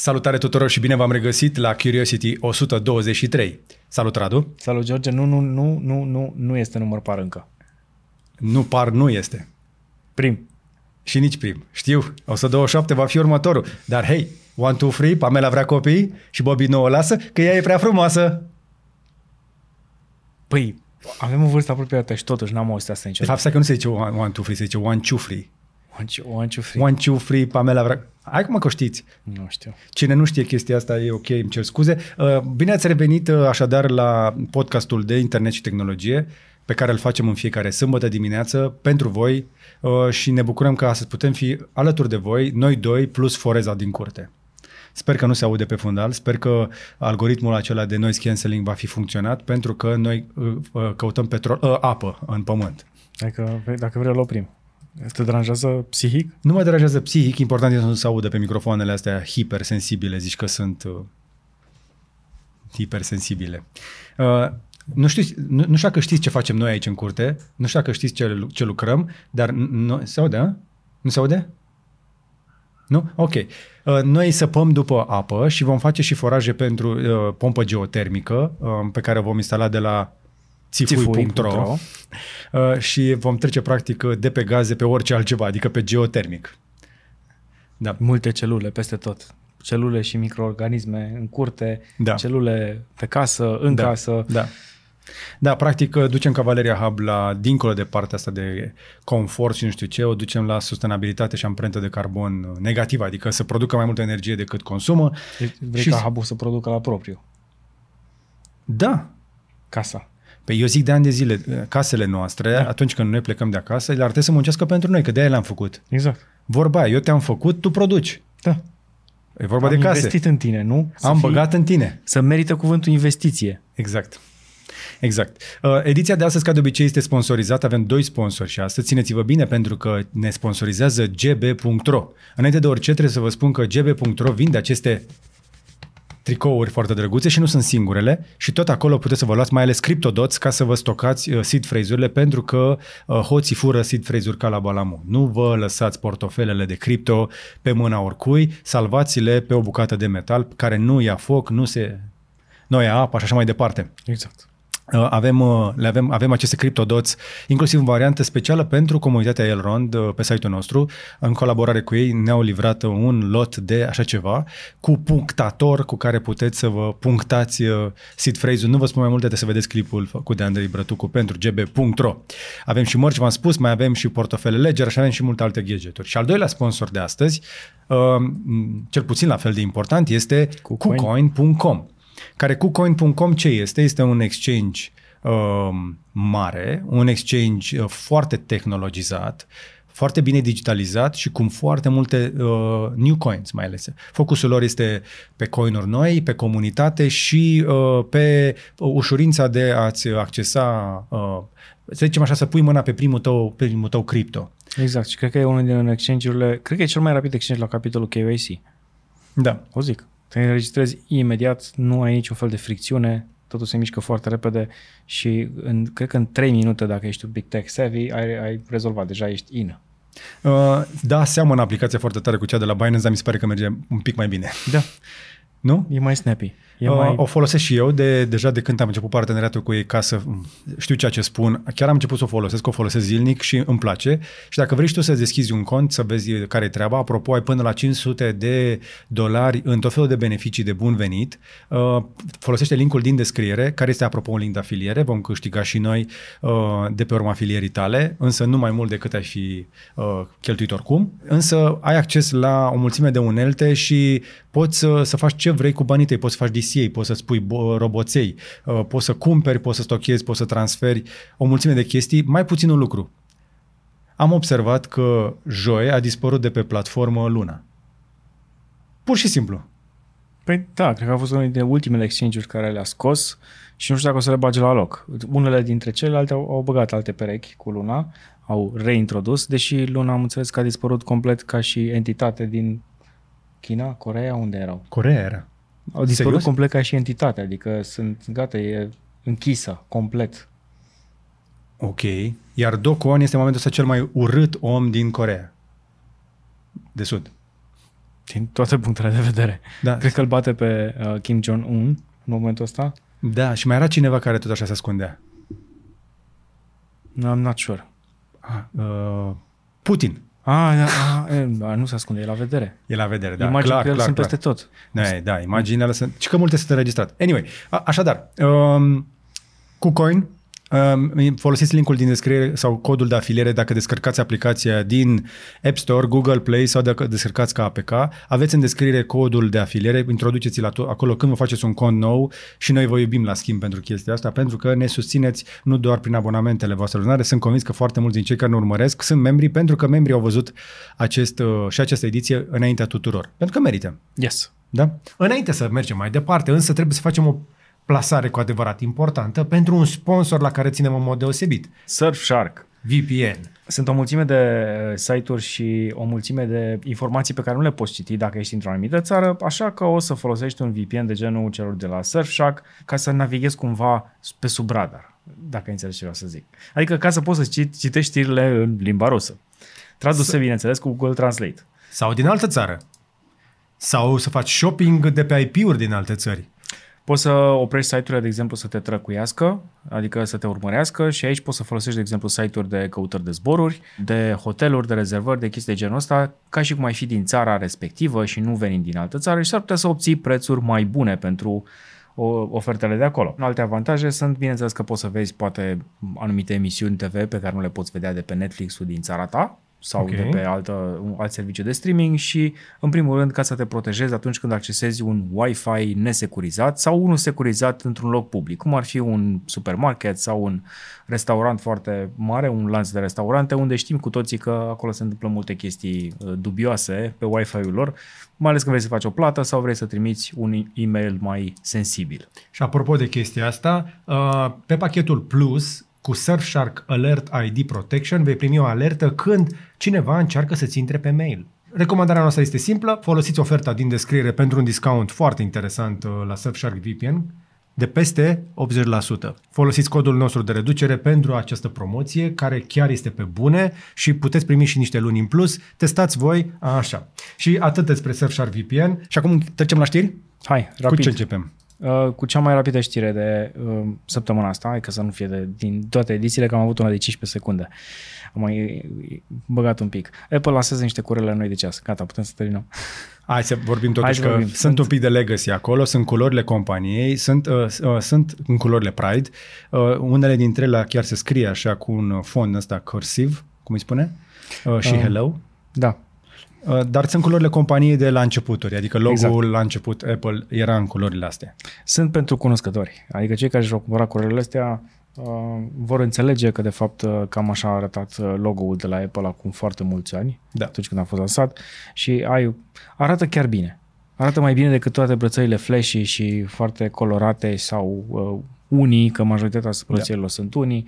Salutare tuturor și bine v-am regăsit la Curiosity 123. Salut, Radu! Salut, George! Nu, nu, nu, nu, nu, nu este număr par încă. Nu par, nu este. Prim. Și nici prim. Știu, 127 va fi următorul. Dar hei, one, two, three, Pamela vrea copii și Bobby nu o lasă, că ea e prea frumoasă. Păi, avem o vârstă apropiată și totuși n-am auzit asta De niciodată. fapt, stai că nu se zice one, one two, three, se zice one, two, three. One, two, one, two, three. One, two, three, Pamela vrea... Hai cum că o știți. Nu știu. Cine nu știe chestia asta e ok, îmi cer scuze. Uh, Bine ați revenit uh, așadar la podcastul de internet și tehnologie pe care îl facem în fiecare sâmbătă dimineață pentru voi uh, și ne bucurăm că astăzi putem fi alături de voi, noi doi plus Foreza din curte. Sper că nu se aude pe fundal, sper că algoritmul acela de noise cancelling va fi funcționat pentru că noi uh, uh, căutăm petrol, uh, apă în pământ. Dacă, vrei- dacă vrei, îl oprim. Te deranjează psihic? Nu mă deranjează psihic, important este să nu se audă pe microfoanele astea hipersensibile, zici că sunt uh, hipersensibile. Uh, nu știu, nu, nu știu dacă știți ce facem noi aici în curte, nu știu dacă știți ce, lu- ce lucrăm, dar n- nu, se aude, a? Nu se aude? Nu? Ok. Uh, Noi săpăm după apă și vom face și foraje pentru uh, pompă geotermică uh, pe care o vom instala de la țifui.ro Țifui.ro. uh, și vom trece practic de pe gaze pe orice altceva, adică pe geotermic. Da. Multe celule peste tot. Celule și microorganisme în curte, Da. celule pe casă, în da. casă. Da. Da, practic ducem Cavaleria Hub la dincolo de partea asta de confort și nu știu ce, o ducem la sustenabilitate și amprentă de carbon negativă, adică să producă mai multă energie decât consumă. Deci Vrei Și- ca hub să producă la propriu. Da, Casa. Pe eu zic de ani de zile, casele noastre, da. atunci când noi plecăm de acasă, le ar trebui să muncească pentru noi, că de aia le-am făcut. Exact. Vorba aia, eu te-am făcut, tu produci. Da. E vorba Am de case. investit în tine, nu? Să Am fii- băgat în tine. Să merită cuvântul investiție. Exact. Exact. Uh, ediția de astăzi, ca de obicei, este sponsorizată. Avem doi sponsori și astăzi. Țineți-vă bine pentru că ne sponsorizează gb.ro. Înainte de orice, trebuie să vă spun că gb.ro vinde aceste tricouri foarte drăguțe și nu sunt singurele și tot acolo puteți să vă luați mai ales CryptoDots ca să vă stocați uh, seed phrase-urile pentru că uh, hoții fură seed phrase-uri ca la Balamu. Nu vă lăsați portofelele de cripto pe mâna oricui, salvați-le pe o bucată de metal care nu ia foc, nu se nu ia apă și așa mai departe. Exact. Uh, Avem, uh, le avem, avem aceste CryptoDots, inclusiv în variantă specială pentru comunitatea Elrond uh, pe site-ul nostru. În colaborare cu ei ne-au livrat uh, un lot de așa ceva cu punctator cu care puteți să vă punctați uh, seed phrase-ul. Nu vă spun mai multe, trebuie să vedeți clipul făcut de Andrei Brătucu pentru gb.ro. Avem și mărci, v-am spus, mai avem și portofele Ledger și avem și multe alte gadgeturi. Și al doilea sponsor de astăzi, uh, cel puțin la fel de important, este KuCoin. KuCoin.com care KuCoin.com ce este? Este un exchange um, mare, un exchange uh, foarte tehnologizat, foarte bine digitalizat și cu foarte multe uh, new coins mai ales. Focusul lor este pe coinuri noi, pe comunitate și uh, pe ușurința de a-ți accesa, uh, să zicem așa, să pui mâna pe primul tău, pe primul tău cripto. Exact. Și cred că e unul din exchange-urile, cred că e cel mai rapid exchange la capitolul KYC. Da. O zic. Te înregistrezi imediat, nu ai niciun fel de fricțiune, totul se mișcă foarte repede și în, cred că în 3 minute, dacă ești un big tech savvy, ai, ai rezolvat, deja ești in. Uh, da, seamănă aplicația foarte tare cu cea de la Binance, dar mi se pare că merge un pic mai bine. Da, Nu? e mai snappy. E Uh, mai... O folosesc și eu de, deja de când am început parteneriatul cu ei ca să știu ceea ce spun. Chiar am început să o folosesc, o folosesc zilnic și îmi place. Și dacă vrei și tu să deschizi un cont, să vezi care e treaba, apropo, ai până la 500 de dolari în tot felul de beneficii de bun venit. Uh, folosește linkul din descriere, care este apropo un link de afiliere. Vom câștiga și noi uh, de pe urma afilierii tale, însă nu mai mult decât ai fi uh, cheltuit oricum. Însă ai acces la o mulțime de unelte și poți să, să faci ce vrei cu banii tăi, poți să faci DCA, poți să-ți pui bo- roboței, uh, poți să cumperi, poți să stochezi, poți să transferi, o mulțime de chestii, mai puțin un lucru. Am observat că joi a dispărut de pe platformă Luna. Pur și simplu. Păi da, cred că a fost unul dintre ultimele exchange-uri care le-a scos și nu știu dacă o să le bage la loc. Unele dintre celelalte au, au băgat alte perechi cu Luna, au reintrodus, deși Luna am înțeles că a dispărut complet ca și entitate din China, Coreea, unde erau? Corea era. Au dispărut Serios? complet ca și entitate, adică sunt gata, e închisă complet. Ok. Iar Do Kwon este în momentul ăsta cel mai urât om din Corea. De Sud. Din toate punctele de vedere. Da. Cred că îl bate pe uh, Kim Jong-un în momentul ăsta. Da, și mai era cineva care tot așa se ascundea. No, I'm not sure. Ah, uh, Putin. Ah, da, ah, e, da, nu se ascunde, e la vedere. E la vedere, da. Imaginile clar, pe el clar, sunt clar. peste tot. Da, da, imaginele sunt... Și că multe sunt înregistrate. Anyway, a, așadar, um, cu Coin, um, folosiți linkul din descriere sau codul de afiliere dacă descărcați aplicația din App Store, Google Play sau dacă descărcați ca APK. Aveți în descriere codul de afiliere, introduceți-l ato- acolo când vă faceți un cont nou și noi vă iubim la schimb pentru chestia asta, pentru că ne susțineți nu doar prin abonamentele voastre lunare, sunt convins că foarte mulți din cei care ne urmăresc sunt membri pentru că membrii au văzut acest, uh, și această ediție înaintea tuturor. Pentru că merită. Yes. Da? Înainte să mergem mai departe, însă trebuie să facem o plasare cu adevărat importantă pentru un sponsor la care ținem în mod deosebit. Surfshark. VPN. Sunt o mulțime de uh, site-uri și o mulțime de informații pe care nu le poți citi dacă ești într-o anumită țară, așa că o să folosești un VPN de genul celor de la Surfshark ca să navighezi cumva pe sub radar, dacă înțelegi ce vreau să zic. Adică ca să poți să citi, citești știrile în limba rusă. Traduse, bineînțeles, cu Google Translate. Sau din altă țară. Sau să faci shopping de pe IP-uri din alte țări. Poți să oprești site-urile, de exemplu, să te trăcuiască, adică să te urmărească și aici poți să folosești, de exemplu, site-uri de căutări de zboruri, de hoteluri, de rezervări, de chestii de genul ăsta, ca și cum ai fi din țara respectivă și nu venind din altă țară și s-ar putea să obții prețuri mai bune pentru o- ofertele de acolo. Alte avantaje sunt, bineînțeles, că poți să vezi poate anumite emisiuni TV pe care nu le poți vedea de pe Netflix-ul din țara ta sau Ok. okay. de pe altă, un alt serviciu de streaming și, în primul rând, ca să te protejezi atunci când accesezi un Wi-Fi nesecurizat sau unul securizat într-un loc public, cum ar fi un supermarket sau un restaurant foarte mare, un lanț de restaurante, unde știm cu toții că acolo se întâmplă multe chestii uh, dubioase pe Wi-Fi-ul lor, mai ales când vrei să faci o plată sau vrei să trimiți un e-mail mai sensibil. Și apropo de chestia asta, uh, pe pachetul Plus cu Surfshark Alert ID Protection vei primi o alertă când cineva încearcă să-ți intre pe mail. Recomandarea noastră este simplă, folosiți oferta din descriere pentru un discount foarte interesant uh, la Surfshark VPN de peste 80%. Folosiți codul nostru de reducere pentru această promoție, care chiar este pe bune și puteți primi și niște luni în plus. Testați voi așa. Și atât despre Surfshark VPN. Și acum trecem la știri? Hai, Cu rapid. ce începem? Uh, cu cea mai rapidă știre de uh, săptămâna asta, hai că să nu fie de, din toate edițiile, că am avut una de 15 secunde. Am mai băgat un pic. Apple lansează niște curele noi de ceas. Gata, putem să terminăm. Hai să vorbim totuși Hai să că vorbim. sunt, Sunt- un pic de legacy acolo, sunt culorile companiei, sunt, uh, uh, sunt în culorile Pride, uh, unele dintre ele chiar se scrie așa cu un fond ăsta cursiv, cum îi spune, uh, și Um. hello, Da. Uh, dar sunt culorile companiei de la începuturi, adică logo-ul Exact. la început Apple era în culorile astea. Sunt pentru cunoscători. Adică cei care își vor cumpăra curele astea uh, vor înțelege că de fapt uh, cam așa a arătat uh, logo-ul de la Apple acum foarte mulți ani, Da. atunci când a fost lansat și ai, arată chiar bine. Arată mai bine decât toate brățările flashy și foarte colorate sau uh, unii, că majoritatea brățărilor sunt unii.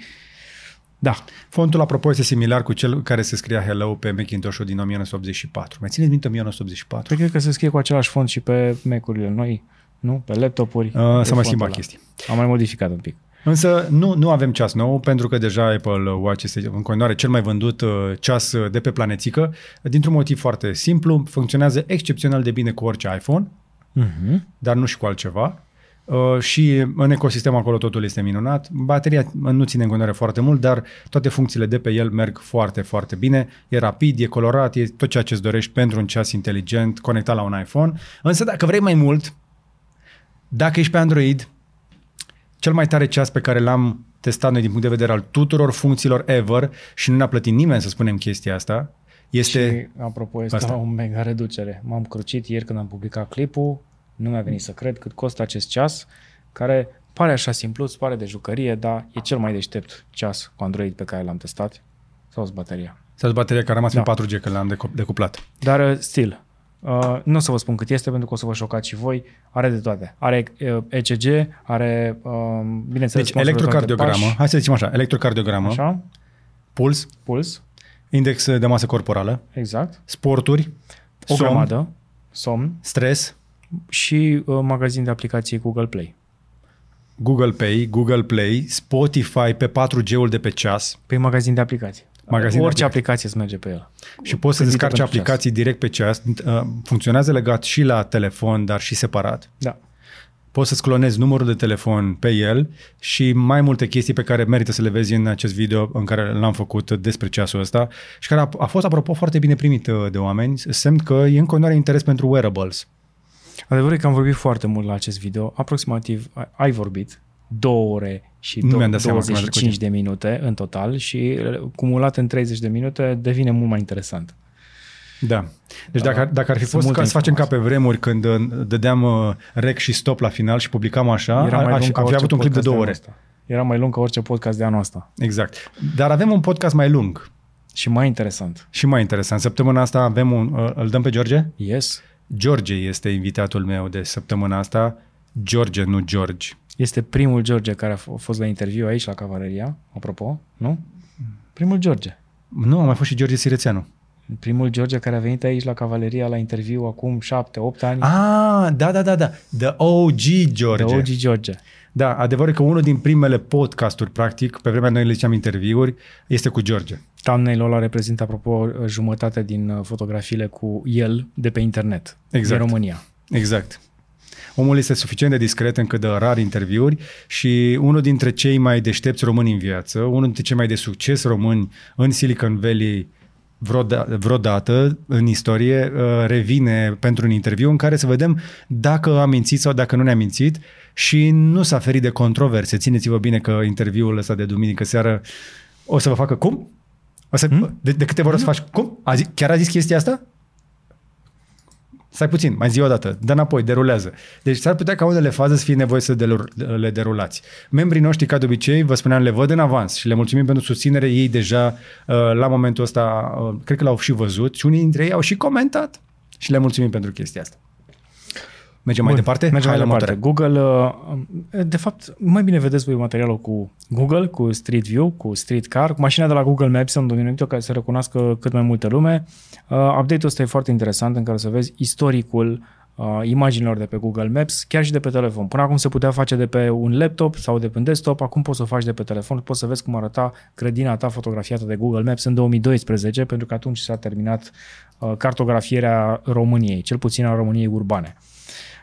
Da, Fontul, apropo, este similar cu cel care se scria Hello pe Macintosh-ul din 1984. Mai țineți minte 1984? Păi cred că se scrie cu același font și pe Mac-urile noi, nu? Pe laptopuri. Uh, pe s-a mai fontul schimbat ăla. chestii. Am mai modificat un pic. Însă nu, nu avem ceas nou, pentru că deja Apple Watch este în continuare cel mai vândut uh, ceas uh, de pe planetică, dintr-un motiv foarte simplu, funcționează excepțional de bine cu orice iPhone, Uh-huh. dar nu și cu altceva. Uh, și în ecosistem acolo totul este minunat. Bateria nu ține în continuare foarte mult, dar toate funcțiile de pe el merg foarte, foarte bine. E rapid, e colorat, e tot ceea ce îți dorești pentru un ceas inteligent conectat la un iPhone. Însă dacă vrei mai mult, dacă ești pe Android, cel mai tare ceas pe care l-am testat noi din punct de vedere al tuturor funcțiilor ever și nu ne-a plătit nimeni să spunem chestia asta, este... Și, apropo, este Asta. o mega reducere. M-am crucit ieri când am publicat clipul, nu mi-a venit să cred cât costă acest ceas, care pare așa simplu, îți pare de jucărie, dar e cel mai deștept ceas cu Android pe care l-am testat. Sau bateria. Sau bateria care a rămas Da. pe 4G că l-am decu- decuplat. Dar, uh, still, uh, nu o să vă spun cât este, pentru că o să vă șocați și voi. Are de toate. Are uh, ECG, are, uh, bineînțeles, Deci, măsurător de electrocardiogramă, pași, hai să zicem așa, electrocardiogramă, așa. Așa, puls, puls, index de masă corporală, exact. sporturi, O somn, grămadă, somn stres, și uh, magazin de aplicații Google Play. Google Pay, Google Play, Spotify pe 4G-ul de pe ceas. Pe magazin de aplicații. Magazin de Orice aplicații. aplicație îți merge pe el. Și poți să Gândită descarci pentru ceas. aplicații direct pe ceas. Uh, Funcționează legat și la telefon, dar și separat. Da. Poți să-ți clonezi numărul de telefon pe el și mai multe chestii pe care merită să le vezi în acest video în care l-am făcut despre ceasul ăsta și care a, a fost, apropo, foarte bine primit uh, de oameni, semn că e în continuare interes pentru wearables. Adevărul e că am vorbit foarte mult la acest video, aproximativ ai- ai vorbit două ore și Nu dou- mi-am dat seama cum a 25 trecut de minute în total și uh, cumulat în 30 de minute devine mult mai interesant. Da. Deci dacă, dacă ar fi Sunt fost multe ca să facem ca informații. pe vremuri când uh, dădeam uh, rec și stop la final și publicam așa, Era mai aș, lung ca am fi orice avut un clip de podcast două anul ore. ăsta. Era mai lung ca orice podcast de anul ăsta. Exact. Dar avem un podcast mai lung Și mai interesant. și mai interesant. Săptămâna asta avem un... uh, Îl dăm pe George? Yes. George este invitatul meu de săptămâna asta. George, nu George. Este primul George care a f- fost la interviu aici la Cavaleria, apropo, nu? Primul George. Nu, a mai fost și George Sirețeanu. Primul George care a venit aici la Cavaleria la interviu acum șapte, opt ani. Ah, da, da, da, da. The OG George. de OG George. Da, adevărul e că unul din primele podcasturi, practic, pe vremea noi le ziceam interviuri, este cu George. Thumbnail-ul ăla reprezintă, apropo, jumătate din uh, fotografiile cu el de pe internet. Exact. Din România. Exact. Omul este suficient de discret încât dă rar interviuri și unul dintre cei mai deștepți români în viață, unul dintre cei mai de succes români în Silicon Valley vreoda- vreodată în istorie, uh, revine pentru un interviu în care să vedem dacă a mințit sau dacă nu ne-a mințit și nu s-a ferit de controverse. Țineți-vă bine că interviul ăsta de duminică seară o să vă facă cum? O să, Hmm? de, de câte ori o să faci cum? A zi, chiar a zis chestia asta? Stai puțin, mai zi o dată, dă înapoi, derulează. Deci s-ar putea ca unele faze să fie nevoie să delur- le derulați. Membrii noștri, ca de obicei, vă spuneam, le văd în avans și le mulțumim pentru susținere. Ei deja, uh, la momentul ăsta, uh, cred că l-au și văzut și unii dintre ei au și comentat și le mulțumim pentru chestia asta. Mergem mai Bun, departe? Mergem Hai mai la departe. motoare. Google, uh, de fapt, mai bine vedeți voi materialul cu Google, cu Street View, cu Street Car, cu mașina de la Google Maps, am dominat-o ca să recunoască cât mai multă lume. Uh, update-ul ăsta e foarte interesant în care să vezi istoricul uh, imaginilor de pe Google Maps, chiar și de pe telefon. Până acum se putea face de pe un laptop sau de pe un desktop, acum poți să o faci de pe telefon, poți să vezi cum arăta grădina ta fotografiată de Google Maps în 2012, pentru că atunci s-a terminat uh, cartografierea României, cel puțin a României urbane.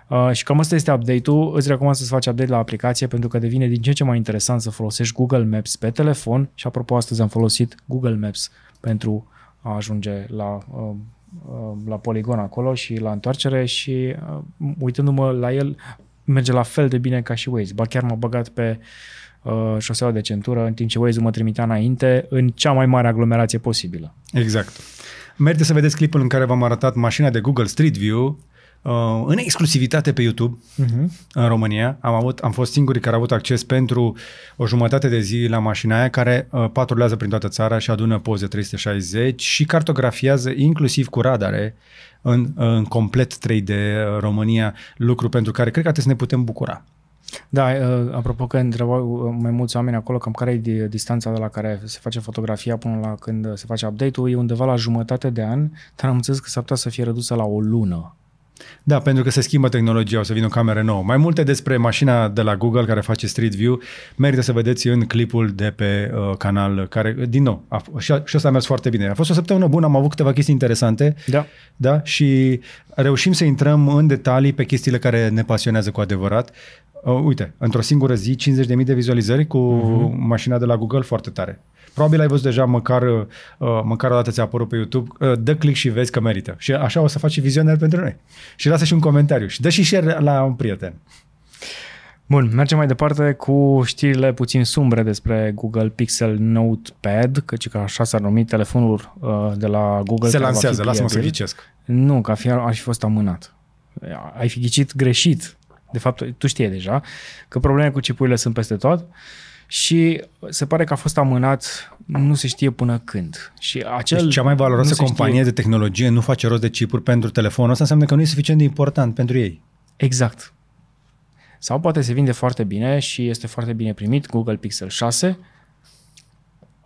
Uh, și cam asta este update-ul. Îți recomand să-ți faci update la aplicație pentru că devine din ce în ce mai interesant să folosești Google Maps pe telefon și apropo astăzi am folosit Google Maps pentru a ajunge la, uh, uh, la poligon acolo și la întoarcere și uh, uitându-mă la el merge la fel de bine ca și Waze. Ba chiar m-a băgat pe uh, șoseaua de centură în timp ce Waze mă trimitea înainte în cea mai mare aglomerație posibilă. Exact. Merită să vedeți clipul în care v-am arătat mașina de Google Street View uh, în exclusivitate pe YouTube Uh-huh. în România. Am, avut, am fost singurii care au avut acces pentru o jumătate de zi la mașina aia care uh, patrulează prin toată țara și adună poze 360 și cartografiază inclusiv cu radare în, în complet 3D uh, România, lucru pentru care cred că trebuie să ne putem bucura. Da, uh, apropo că întrebau uh, mai mulți oameni acolo cam care e di- distanța de la care se face fotografia până la când se face update-ul, e undeva la jumătate de an, dar am înțeles că s-ar putea să fie redusă la o lună. Da, pentru că se schimbă tehnologia, o să vină o cameră nouă. Mai multe despre mașina de la Google care face Street View merită să vedeți în clipul de pe uh, canal, care, din nou, a, și, a, și ăsta a mers foarte bine. A fost o săptămână bună, am avut câteva chestii interesante Da. da? și reușim să intrăm în detalii pe chestiile care ne pasionează cu adevărat. Uh, uite, într-o singură zi, 50.000 de vizualizări cu uh-huh. mașina de la Google, foarte tare. Probabil ai văzut deja, măcar, uh, măcar o dată ți-a apărut pe YouTube, uh, dă click și vezi că merită. Și așa o să faci și vizionari pentru noi. Și lasă și un comentariu și dă și share la un prieten. Bun, mergem mai departe cu știrile puțin sumbre despre Google Pixel Notepad, căci că așa s-ar numi telefonul uh, de la Google. Se care va fi lansează, lasă-mă să pliabil. ghicesc. Nu, că ar fi, ar fi fost amânat. Ai fi ghicit greșit. De fapt, tu știi deja că problemele cu chipurile sunt peste tot și se pare că a fost amânat, nu se știe până când. Și acel Deci cea mai nu valoroasă se companie știe- de tehnologie nu face rost de chipuri pentru telefonul ăsta, înseamnă că nu e suficient de important pentru ei. Exact. Sau poate se vinde foarte bine și este foarte bine primit Google Pixel 6.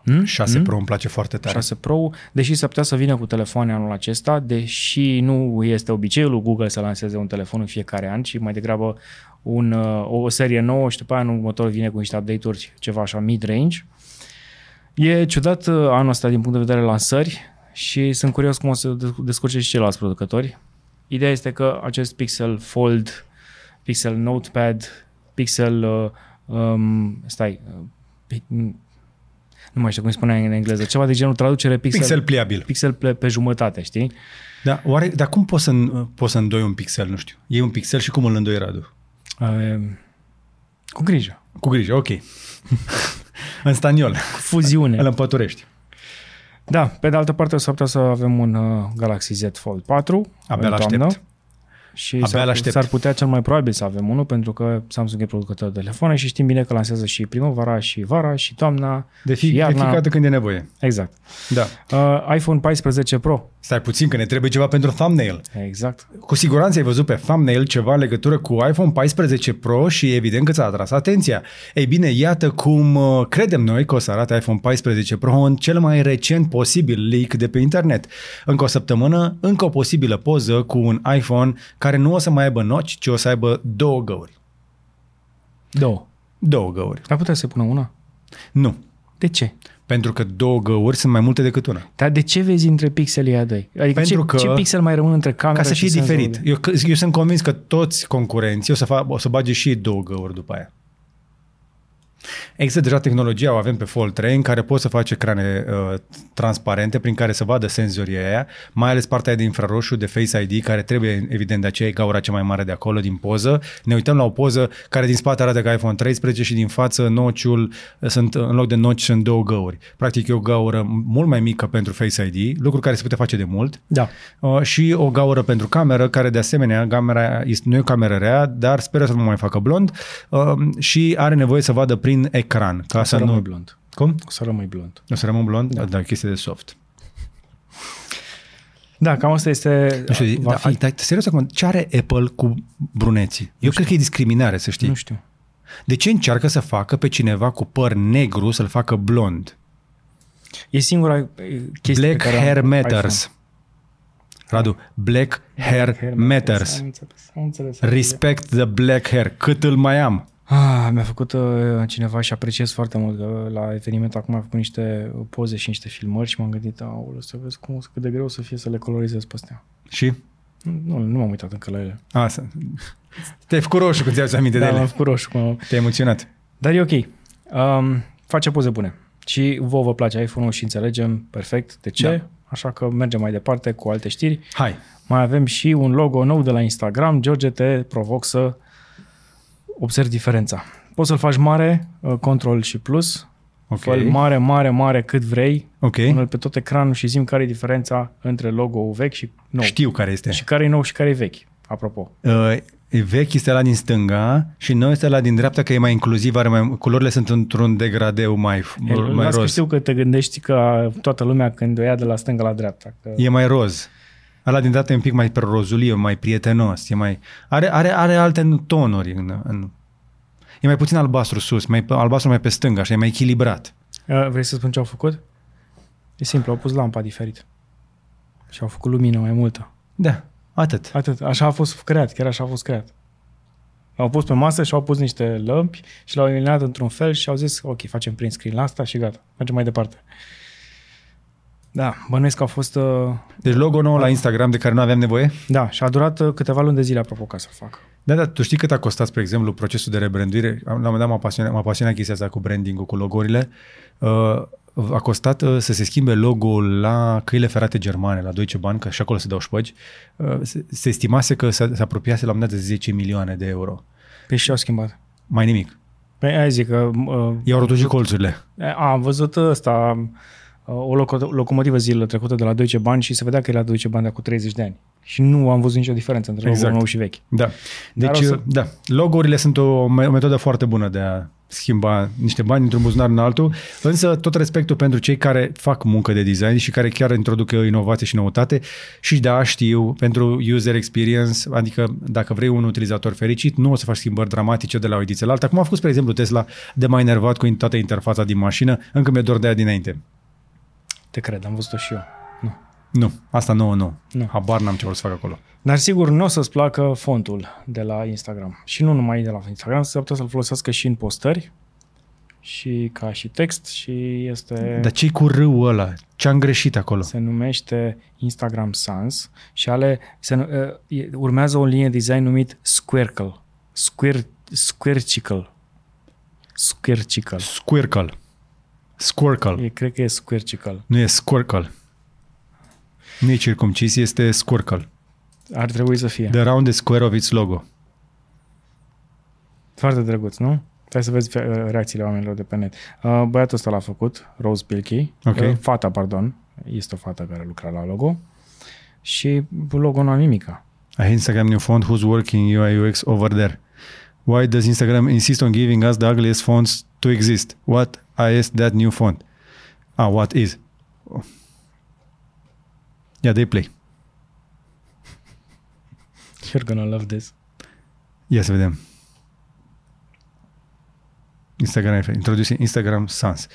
Hmm? 6 Pro îmi place foarte tare. 6 Pro, deși s-ar putea să vină cu telefoane anul acesta, deși nu este obiceiul lui Google să lanseze un telefon în fiecare an, ci mai degrabă un, uh, o serie nouă și după aia în următor vine cu niște update-uri ceva așa mid-range. E ciudat uh, anul ăsta din punct de vedere lansări și sunt curios cum o să descurce și ceilalți producători. Ideea este că acest Pixel Fold, Pixel Notepad, Pixel, uh, um, stai, uh, nu mai știu cum spunea în engleză, ceva de genul traducere pixel, Pixel pliabil. pixel pe, pe jumătate, știi? Da, oare, dar cum poți să, poți să îndoi un pixel, nu știu? E un pixel și cum îl îndoi, Radu? Uh, cu grijă. Cu grijă, ok. în staniol. Cu fuziune. Îl împăturești. Da, pe de altă parte o să putea să avem un uh, Galaxy Z Fold 4 Abia în toamnă. L-aștept. Și Abia s-ar, l-aștept. s-ar putea cel mai probabil să avem unul, pentru că Samsung e producător de telefoane și știm bine că lansează și primăvara, și vara, și toamna, De, fi, și de iarna. fiecare dată când e nevoie. Exact. Da. Uh, iPhone 14 Pro. Stai puțin că ne trebuie ceva pentru thumbnail. Exact. Cu siguranță ai văzut pe thumbnail ceva în legătură cu iPhone 14 Pro și evident că ți-a atras atenția. Ei bine, iată cum uh, credem noi că o să arate iPhone 14 Pro în cel mai recent posibil leak de pe internet. Încă o săptămână, încă o posibilă poză cu un iPhone care nu o să mai aibă noci, ci o să aibă două găuri. Două. Două găuri. Ar putea să pună una? Nu. De ce? Pentru că două găuri sunt mai multe decât una. Dar de ce vezi între pixelii aia doi? Adică Pentru ce, că- ce pixel mai rămân între camera Ca să și fie senzorul diferit. de- Eu, eu sunt convins că toți concurenții o să, fa, o să bage și două găuri după aia. Există deja tehnologia, o avem pe Fold 3, în care poți să faci ecrane uh, transparente prin care să vadă senzorii aia, mai ales partea de infraroșu, de Face ID, care trebuie, evident, de aceea e gaura cea mai mare de acolo, din poză. Ne uităm la o poză care din spate arată ca iPhone 13 și din față nociul, uh, sunt, în loc de noci, sunt două găuri. Practic e o gaură mult mai mică pentru Face ID, lucru care se putea face de mult. Da. Uh, și o gaură pentru cameră, care de asemenea, camera este, nu e o cameră rea, dar speră să nu mai facă blond uh, și are nevoie să vadă prin ecran. Ca O să să rămâi nu... blond. Cum? O să rămâi blond. O să rămân blond? Da. da, chestie de soft. Da, cam asta este... Nu știu, va da, fi. dar, serios acum, ce are Apple cu bruneții? Eu cred că e discriminare, să știi. Nu știu. De ce încearcă să facă pe cineva cu păr negru să-l facă blond? E singura e, chestie Black pe care am hair iPhone. matters. Radu, black hair matters. Am înțeles, am înțeles. Respect the black hair. Cât îl mai am? Ah, mi-a făcut uh, cineva și apreciez foarte mult că la eveniment acum a făcut niște poze și niște filmări și m-am gândit, aoleu, să vezi cum, cât de greu o să fie să le colorizez pe astea. Și? Nu, nu m-am uitat încă la ele. A, să... Te-ai făcut roșu când ți-ai aminte Da, de m-am ele. făcut roșu. Cum... Te-ai emoționat. Dar e ok. Um, face poze bune. Și vouă vă place iPhone-ul și înțelegem perfect de ce. Da. Așa că mergem mai departe cu alte știri. Hai. Mai avem și un logo nou de la Instagram. George, te provoc să observi diferența. Poți să-l faci mare, uh, control și plus. Ok. Fă mare, mare, mare cât vrei. Ok. Pune-l pe tot ecranul și zim care e diferența între logo-ul vechi și nou. Știu care este. Și care e nou și care e vechi, apropo. Uh, e vechi este la din stânga și nou este la din dreapta că e mai inclusiv, are mai, culorile sunt într-un degradeu mai, mai Las că roz. știu că te gândești că toată lumea când o ia de la stânga la dreapta. Că... E mai roz. Ala din dreapta e un pic mai pe rozulie, mai prietenos. E mai, are, are, are alte tonuri. În, în, e mai puțin albastru sus, mai albastru mai pe stânga, așa e mai echilibrat. Uh, Vrei să spun ce au făcut? E simplu, au pus lampa diferit. Și au făcut lumină mai multă. Da, atât. Atât. Așa a fost creat, chiar așa a fost creat. L-au pus pe masă și au pus niște lămpi și l-au eliminat într-un fel și au zis, ok, facem print screen la asta și gata, mergem mai departe. Da, bănuiesc că au fost... Uh, Deci logo nou la Instagram de care nu aveam nevoie? da, și a durat uh, câteva luni de zile, apropo, ca să-l fac. Da, da, tu știi cât a costat, spre exemplu, procesul de rebranduire? La un moment dat m-a pasionat, m-a pasionat chestia asta cu branding-ul, cu logorile. Uh, a costat uh, să se schimbe logo-ul la căile ferate germane, la Deutsche Bahn, că și acolo se dau șpăgi. Uh, se, se estimase că se, se apropiase la un moment dat de 10 milioane de euro. Pe și au schimbat. Mai nimic. Păi aia zic că... Uh, I-au rotunjit colțurile. a, am văzut ăsta, uh, o loco- locomotivă zilă trecută de la Deutsche Bahn și se vedea că e la Deutsche Bahn de acum 30 de ani. Și nu am văzut nicio diferență între Exact. logo nou și vechi. Da. Dar Deci, o să- da, logo-urile sunt o, me- o metodă foarte bună de a schimba niște bani dintr-un buzunar în altul, însă tot respectul pentru cei care fac muncă de design și care chiar introduc inovație și noutate și da, știu, pentru user experience, adică dacă vrei un utilizator fericit, nu o să faci schimbări dramatice de la o ediție la alta, cum a făcut, spre exemplu, Tesla de mai enervat cu toată interfața din mașină, încă mi-e dor de aia dinainte. Te cred, am văzut-o și eu. Nu. Nu, asta nouă nu. Nu. Habar n-am ce vor să fac acolo. Dar sigur nu o să-ți placă fontul de la Instagram. Și nu numai de la Instagram, să putea să-l folosească și în postări. și ca și text și este... Dar ce cu râul ăla? Ce-am greșit acolo? Se numește Instagram Sans și ale, se, nu- uh, urmează o linie design numit Squircle. Squir, Squircicle. Squircicle. Squircle. Squircle. E, cred că e Squircicle. Nu e squircle. Nu e circumcis, este squircle. Ar trebui să fie. The round the square of its logo. Foarte drăguț, nu? Hai să vezi uh, reacțiile oamenilor de pe net. Uh, Băiatul ăsta l-a făcut, Rose Pilkey. Ok. Uh, Fata, pardon. Este o fată care lucra la logo. Și logo nu am nimica. I hate Instagram new font who's working UI UX over there. Why does Instagram insist on giving us the ugliest fonts to exist? What is that new font? Ah, what is? Yeah, they play. You're gonna love this. Ia să vedem. Instagram, introduce Instagram Sans.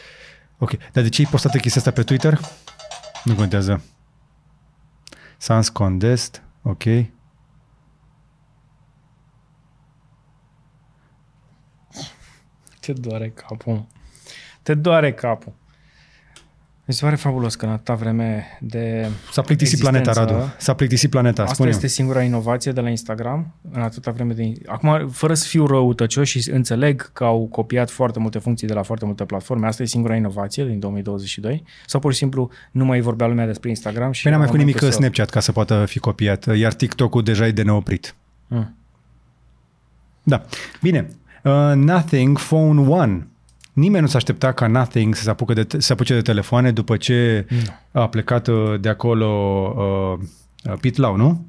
Ok, dar de ce ai postat chestia asta pe Twitter? Nu contează. Sans Condest, ok. Te doare capul. Te doare capul. Mi se pare fabulos că în atâta vreme de S-a plictisit Existență. planeta, Radu. S-a plictisit planeta, Asta spune este singura inovație de la Instagram în atâta vreme de... Acum, fără să fiu răutăcios și înțeleg că au copiat foarte multe funcții de la foarte multe platforme, asta e singura inovație din 2022? Sau pur și simplu nu mai vorbea lumea despre Instagram și... Păi n-am mai la făcut nimic momentul să- Snapchat ca să poată fi copiat, iar TikTok-ul deja e de neoprit. Mm. Da. Bine. Uh, Nothing Phone One. Nimeni nu s-a aștepta ca Nothing să se, apucă de, să se apuce de telefoane după ce a plecat uh, de acolo uh, uh, Pete Lau, nu?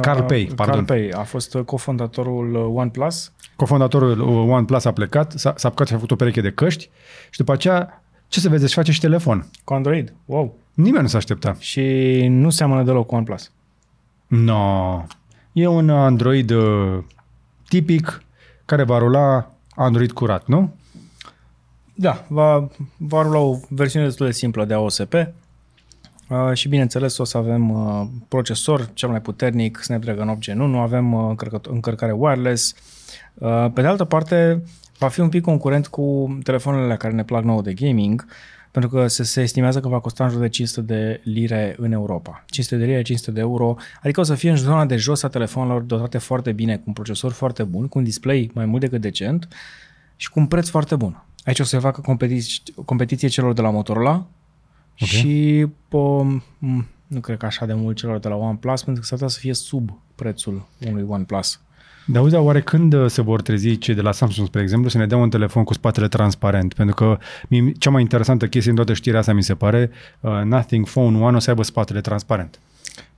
Carl Uh, Pei, pardon. Carl Pei a fost uh, cofondatorul uh, OnePlus. Cofondatorul uh, OnePlus a plecat, s-a, s-a apucat și a făcut o pereche de căști și după aceea, ce să vezi, își face și telefon. Cu Android. Wow. Nimeni nu s-a aștepta. Și nu seamănă deloc cu OnePlus. No. E un Android uh, tipic care va rula Android curat, nu? Da, va, va rula o versiune destul de simplă de AOSP uh, și bineînțeles o să avem uh, procesor cel mai puternic, Snapdragon 8 Gen 1, avem uh, încărcă- încărcare wireless. Uh, pe de altă parte, va fi un pic concurent cu telefoanele care ne plac nouă de gaming, pentru că se, se estimează că va costa în jur de 500 de lire în Europa. 500 de lire, 500 de euro, adică o să fie în zona de jos a telefonelor dotate foarte bine, cu un procesor foarte bun, cu un display mai mult decât decent și cu un preț foarte bun. Aici o să se facă competiție, competiție celor de la Motorola okay. și pă, m, nu cred că așa de mult celor de la OnePlus, pentru că s-ar putea să fie sub prețul unui OnePlus. Dar auzi, dar oare când uh, se vor trezi cei de la Samsung, spre exemplu, să ne dea un telefon cu spatele transparent? Pentru că mie, cea mai interesantă chestie în toată știrea asta mi se pare, uh, Nothing Phone One o să aibă spatele transparent.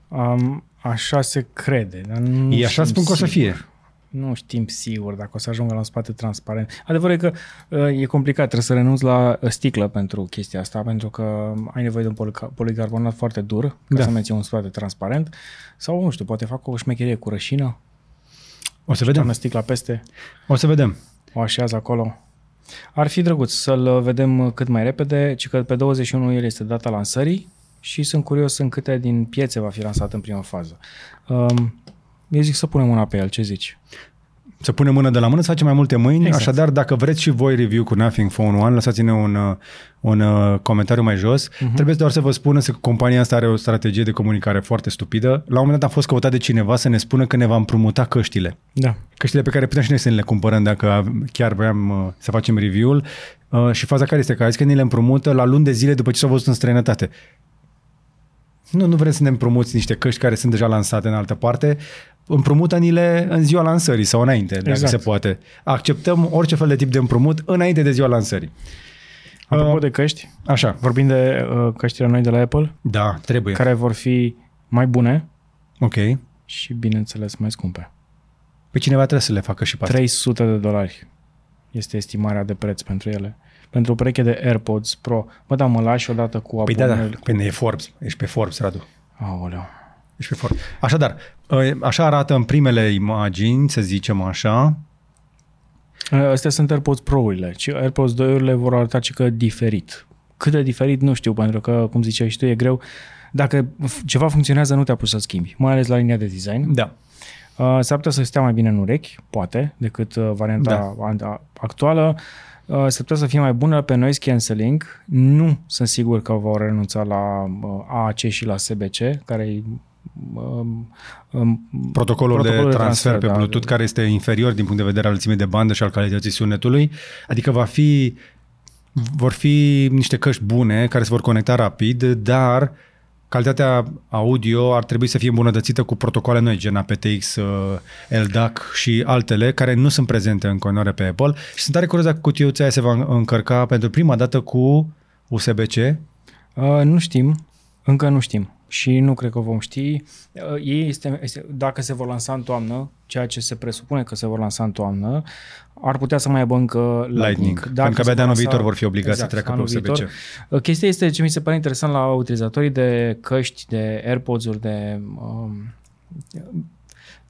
Um, așa se crede, dar nu E așa știm spun că o să sigur. fie. Nu știm sigur dacă o să ajungă la un spate transparent. Adevărul e că uh, e complicat, trebuie să renunți la uh, sticlă pentru chestia asta, pentru că ai nevoie de un polica- policarbonat foarte dur ca Da. să menții un spate transparent. Sau, nu știu, poate fac o șmecherie cu rășină, O să vedem. toarnă sticla peste, O să vedem. o așează acolo. Ar fi drăguț să-l vedem cât mai repede, ci că pe 21 el este data lansării și sunt curios în câte din piețe va fi lansat în prima fază. Um, eu zic să punem una pe el, ce zici? Să punem mână de la mână, să facem mai multe mâini. Exact. Așadar, dacă vreți și voi review cu Nothing Phone One, lăsați-ne un, uh, un uh, comentariu mai jos. Uh-huh. Trebuie doar să vă spună că compania asta are o strategie de comunicare foarte stupidă. La un moment dat a fost căutat de cineva să ne spună că ne va împrumuta căștile. Da. Căștile pe care putem și noi să ne le cumpărăm dacă chiar vreau uh, să facem review-ul. Uh, și faza care este? Că a zis că ni le împrumută la luni de zile după ce s-au văzut în străinătate. Nu, nu vrem să ne împrumuți niște căști care sunt deja lansate în altă parte. Împrumută-ni-le în ziua lansării sau înainte, dacă Exact. se poate. Acceptăm orice fel de tip de împrumut înainte de ziua lansării. Apropo Uh, de căști, Așa, vorbim de uh, căștile noi de la Apple, da, trebuie. care vor fi mai bune Ok. și, bineînțeles, mai scumpe. Pe cineva trebuie să le facă și pe asta. 300 de dolari este estimarea de preț pentru ele. Pentru o pereche de AirPods Pro. Bă, da, mă lași odată cu Păi da, da, abonările. păi e Forbes. Ești pe Forbes, Radu. Aoleu. Ești pe Forbes. Așadar, uh, așa arată în primele imagini, să zicem așa. Astea sunt AirPods Pro-urile. Și AirPods 2-urile vor arăta și că diferit. Cât de diferit nu știu, pentru că, cum ziceai și tu, e greu. Dacă f- ceva funcționează, nu te apuci să schimbi, mai ales la linia de design. Da. Uh, s-ar putea să stea mai bine în urechi, poate, decât uh, varianta da. actuală. Uh, s-ar putea să fie mai bună pe noise cancelling. Nu sunt sigur că vor renunța la uh, AAC și la SBC, care e um, um, protocolul, protocolul de, de transfer, transfer pe da, Bluetooth care este inferior din punct de vedere al lățimii de bandă și al calității sunetului. Adică va fi vor fi niște căști bune care se vor conecta rapid, dar calitatea audio ar trebui să fie îmbunătățită cu protocoale noi, gen aptX, uh, LDAC și altele, care nu sunt prezente în continuare pe Apple. Și sunt tare curios dacă cutiuța aia se va încărca pentru prima dată cu USB-C. Uh, nu știm, încă nu știm și nu cred că vom ști. Uh, ei este, este, dacă se vor lansa în toamnă, ceea ce se presupune că se vor lansa în toamnă, ar putea să mai aibă încă Lightning. Lightning. Dacă pentru că abia de anul viitor vor fi obligați exact, să treacă pe USB-C. Uh, chestia este ce mi se pare interesant la utilizatorii de căști, de AirPods-uri, de um,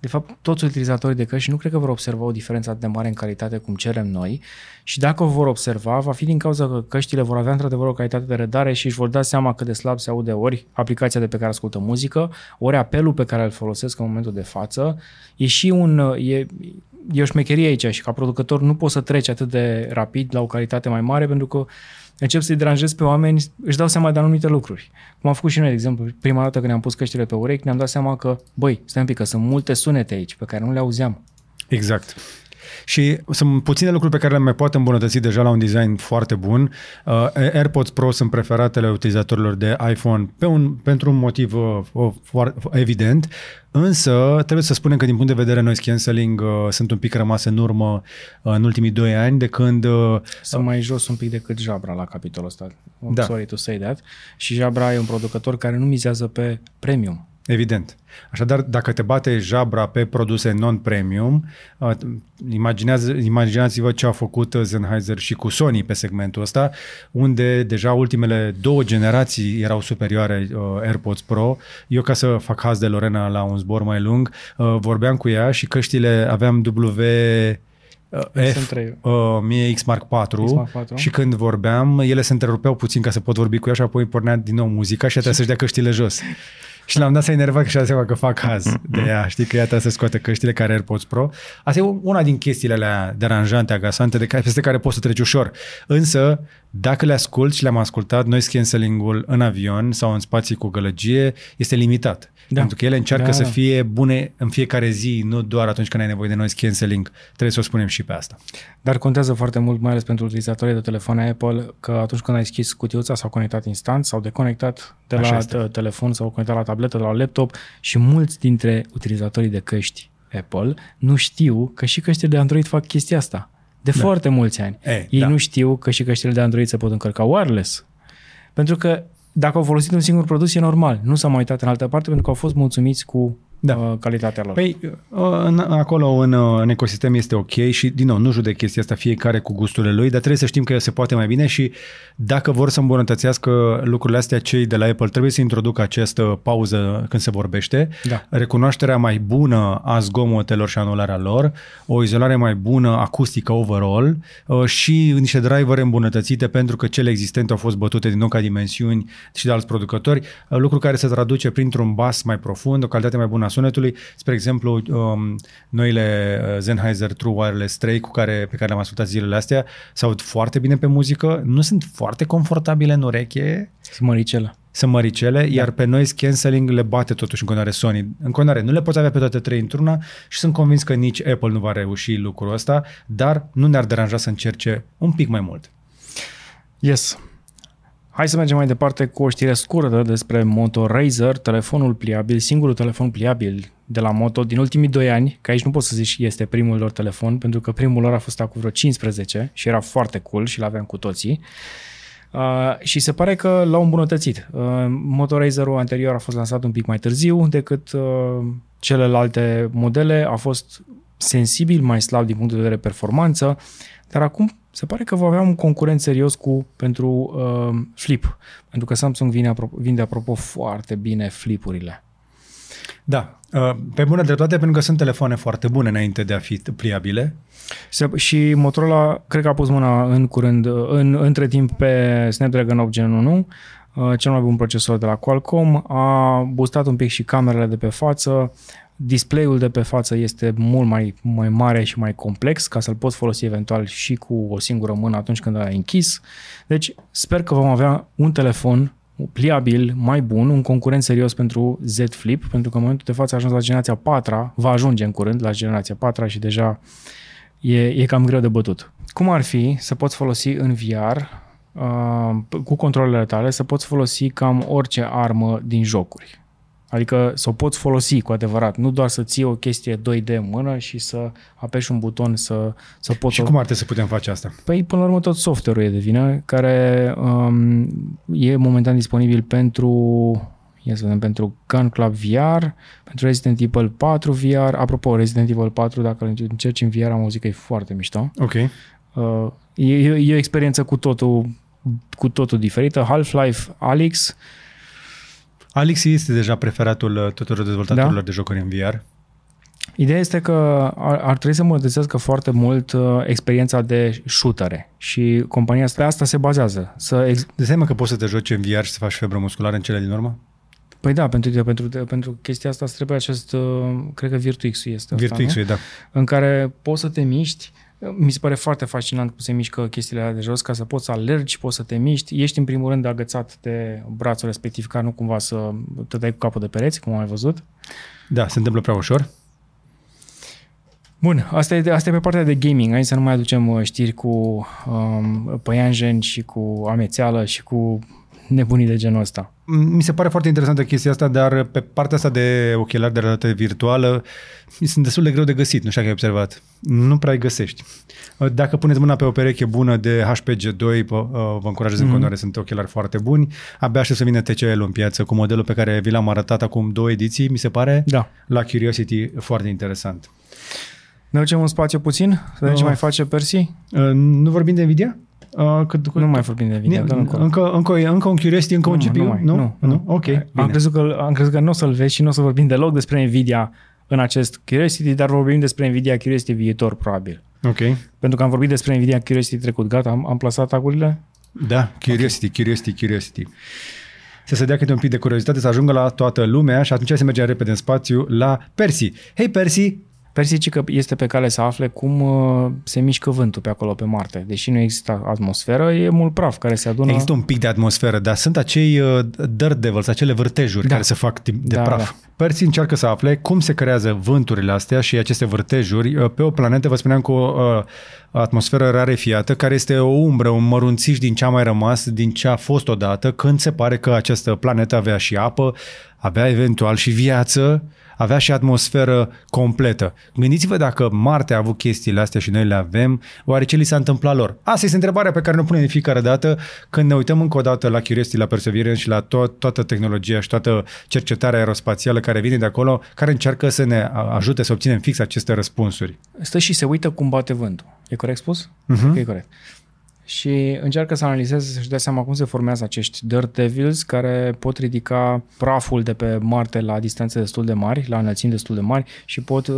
de fapt, toți utilizatorii de căști nu cred că vor observa o diferență atât de mare în calitate cum cerem noi și dacă o vor observa, va fi din cauza că căștile vor avea într-adevăr o calitate de redare și își vor da seama cât de slab se aude ori aplicația de pe care ascultă muzică, ori apelul pe care îl folosesc în momentul de față. E și un, e, e o șmecherie aici și ca producător nu poți să treci atât de rapid la o calitate mai mare pentru că încep să-i deranjez pe oameni, își dau seama de anumite lucruri. Cum am făcut și noi, de exemplu, prima dată când ne-am pus căștile pe urechi, ne-am dat seama că, băi, stai un pic, că sunt multe sunete aici pe care nu le auzeam. Exact. Și sunt puține lucruri pe care le mai poate îmbunătăți deja la un design foarte bun. Uh, AirPods Pro sunt preferatele utilizatorilor de iPhone pe un, pentru un motiv uh, uh, evident, însă trebuie să spunem că din punct de vedere noise cancelling uh, sunt un pic rămase în urmă uh, în ultimii doi ani de când... Uh, sunt mai jos un pic decât Jabra la capitolul ăsta. I'm da. sorry to say that. Și Jabra e un producător care nu mizează pe premium Evident. Așadar, dacă te bate Jabra pe produse non-premium, uh, imaginează, imaginați-vă ce a făcut Sennheiser și cu Sony pe segmentul ăsta, unde deja ultimele două generații erau superioare uh, AirPods Pro. Eu, ca să fac haz de Lorena la un zbor mai lung, uh, vorbeam cu ea și căștile aveam W F, uh, mie X Mark 4, X Mark 4 și când vorbeam, ele se întrerupeau puțin ca să pot vorbi cu ea și apoi pornea din nou muzica și trebuie să-și dea căștile jos. Și l-am dat să enervat și a seama că fac haz de ea. Știi că ea trebuie să scoate căștile care AirPods Pro. Asta e una din chestiile alea deranjante, agasante, de care, peste care poți să treci ușor. Însă, dacă le ascult și le-am ascultat, noi cancelling-ul în avion sau în spații cu gălăgie este limitat. Da. Pentru că ele încearcă da. să fie bune în fiecare zi, nu doar atunci când ai nevoie de noise cancelling. Trebuie să o spunem și pe asta. Dar contează foarte mult, mai ales pentru utilizatorii de telefoane Apple, că atunci când ai deschis cutiuța s-au conectat instant sau deconectat de Așa la este. telefon sau conectat la tabletă, de la laptop și mulți dintre utilizatorii de căști Apple nu știu că și căștile de Android fac chestia asta. De da. foarte mulți ani. E, Ei da. nu știu că și căștile de Android se pot încărca wireless. Pentru că dacă au folosit un singur produs, e normal. Nu s-au mai uitat în altă parte pentru că au fost mulțumiți cu da. Uh, calitatea lor. Păi, uh, în, acolo în, uh, în ecosistem este ok și, din nou, nu judec chestia asta fiecare cu gusturile lui, dar trebuie să știm că se poate mai bine și dacă vor să îmbunătățească lucrurile astea, cei de la Apple trebuie să introducă această pauză când se vorbește, da. recunoașterea mai bună a zgomotelor și anularea lor, o izolare mai bună acustică overall și niște driver îmbunătățite pentru că cele existente au fost bătute din nou ca dimensiuni și de alți producători, lucru care se traduce printr-un bas mai profund, o calitate mai bună a sunetului. Spre exemplu, um, noile uh, Sennheiser True Wireless 3 cu care, pe care le-am ascultat zilele astea se aud foarte bine pe muzică, nu sunt foarte confortabile în ureche. Sunt măricele. Sunt măricele, da. iar pe noise cancelling le bate totuși în continuare Sony. În continuare, nu le poți avea pe toate trei într-una și sunt convins că nici Apple nu va reuși lucrul ăsta, dar nu ne-ar deranja să încerce un pic mai mult. Yes. Hai să mergem mai departe cu o știre scurtă despre Moto Razer, telefonul pliabil, singurul telefon pliabil de la Moto din ultimii 2 ani, că aici nu poți să zici este primul lor telefon, pentru că primul lor a fost acum vreo 15 și era foarte cool și l-aveam cu toții. Uh, și se pare că l-au îmbunătățit. Uh, Moto Razer-ul anterior a fost lansat un pic mai târziu decât uh, celelalte modele, a fost sensibil mai slab din punct de vedere performanță, dar acum se pare că va avea un concurent serios cu pentru uh, Flip, pentru că Samsung vine apropo, vinde apropo foarte bine flipurile. Da, uh, pe bună dreptate pentru că sunt telefoane foarte bune înainte de a fi pliabile. Și Motorola cred că a pus mâna în curând, în, între timp pe Snapdragon 8 Gen 1, uh, cel mai bun procesor de la Qualcomm, a boostat un pic și camerele de pe față, display-ul de pe față este mult mai, mai mare și mai complex ca să-l poți folosi eventual și cu o singură mână atunci când l-ai închis. Deci sper că vom avea un telefon pliabil, mai bun, un concurent serios pentru Z Flip, pentru că în momentul de față a ajuns la generația 4 va ajunge în curând la generația 4 și deja e, e cam greu de bătut. Cum ar fi să poți folosi în VR uh, cu controlele tale, să poți folosi cam orice armă din jocuri? Adică să o poți folosi cu adevărat, nu doar să ții o chestie 2D în mână și să apeși un buton să, să poți... Și cum ar trebui să putem face asta? Păi, până la urmă, tot software-ul e de vină, care um, e momentan disponibil pentru ia să vedem, pentru Gun Club VR, pentru Resident Evil 4 VR. Apropo, Resident Evil 4, dacă îl încerci în VR, am auzit că e foarte mișto. Ok. Uh, e, e o experiență cu totul, cu totul diferită. Half-Life Alyx, Alex este deja preferatul uh, tuturor dezvoltatorilor da? de jocuri în VR. Ideea este că ar, ar trebui să îmbunătățească foarte mult uh, experiența de shootere și compania asta, pe asta se bazează. Să ex- de seama că poți să te joci în VR și să faci febră musculară în cele din urmă? Păi da, pentru, pentru, pentru chestia asta trebuie acest, uh, cred că virtuix este virtuix asta, da. În care poți să te miști mi se pare foarte fascinant cum se mișcă chestiile alea de jos, ca să poți să alergi, poți să te miști. Ești în primul rând agățat de brațul respectiv, ca nu cumva să te dai cu capul de pereți, cum am văzut. Da, se întâmplă prea ușor. Bun, asta e, asta e pe partea de gaming. Hai să nu mai aducem uh, știri cu um, păianjeni și cu amețeală și cu nebunii de genul ăsta. Mi se pare foarte interesantă chestia asta, dar pe partea asta de ochelari de realitate virtuală sunt destul de greu de găsit, nu știu dacă ai observat. Nu prea îi găsești. Dacă puneți mâna pe o pereche bună de HPG2, uh, vă încurajez mm-hmm. în mhm. continuare, sunt ochelari foarte buni. Abia aștept să vină TCL în piață cu modelul pe care vi l-am arătat acum două ediții, mi se pare, da. la Curiosity, foarte interesant. Ne ducem în spațiu puțin? Să vedem uh, ce mai face Persi? Uh, nu vorbim de Nvidia? Uh, cât, nu mai vorbim de video, încă, încă, încă, încă un Curiosity, încă nu, un GPU? Nu, mai, nu, nu, nu. Ok, bine. Am crezut, că, am crezut că nu o să-l vezi și nu o să vorbim deloc despre Nvidia în acest Curiosity, dar vorbim despre Nvidia Curiosity viitor, probabil. Ok. Pentru că am vorbit despre Nvidia Curiosity trecut. Gata, am, am plasat tagurile? Da, Curiosity, okay. Curiosity, Curiosity. Să se dea câte un pic de curiozitate, să ajungă la toată lumea și atunci se merge repede în spațiu la Persi. Hei Persi, Persi că este pe cale să afle cum uh, se mișcă vântul pe acolo pe Marte. Deși nu există atmosferă, e mult praf care se adună. Există un pic de atmosferă, dar sunt acei uh, dirt devils, acele vârtejuri da. care se fac de da, praf. Da. Persi încearcă să afle cum se creează vânturile astea și aceste vârtejuri uh, pe o planetă, vă spuneam, cu o atmosferă rarefiată, care este o umbră, un mărunțiș din ce a mai rămas, din ce a fost odată, când se pare că această planetă avea și apă, avea eventual și viață, avea și atmosferă completă. Gândiți-vă dacă Marte a avut chestiile astea și noi le avem, oare ce li s-a întâmplat lor? Asta este întrebarea pe care ne punem de fiecare dată când ne uităm încă o dată la Curiosity, la Perseverance și la to- toată tehnologia și toată cercetarea aerospațială care vine de acolo, care încearcă să ne ajute să obținem fix aceste răspunsuri. Stă și se uită cum bate vântul. E corect spus? Uh-huh. E corect și încearcă să analizeze, să-și dea seama cum se formează acești dirt devils care pot ridica praful de pe Marte la distanțe destul de mari, la înălțimi destul de mari și pot uh,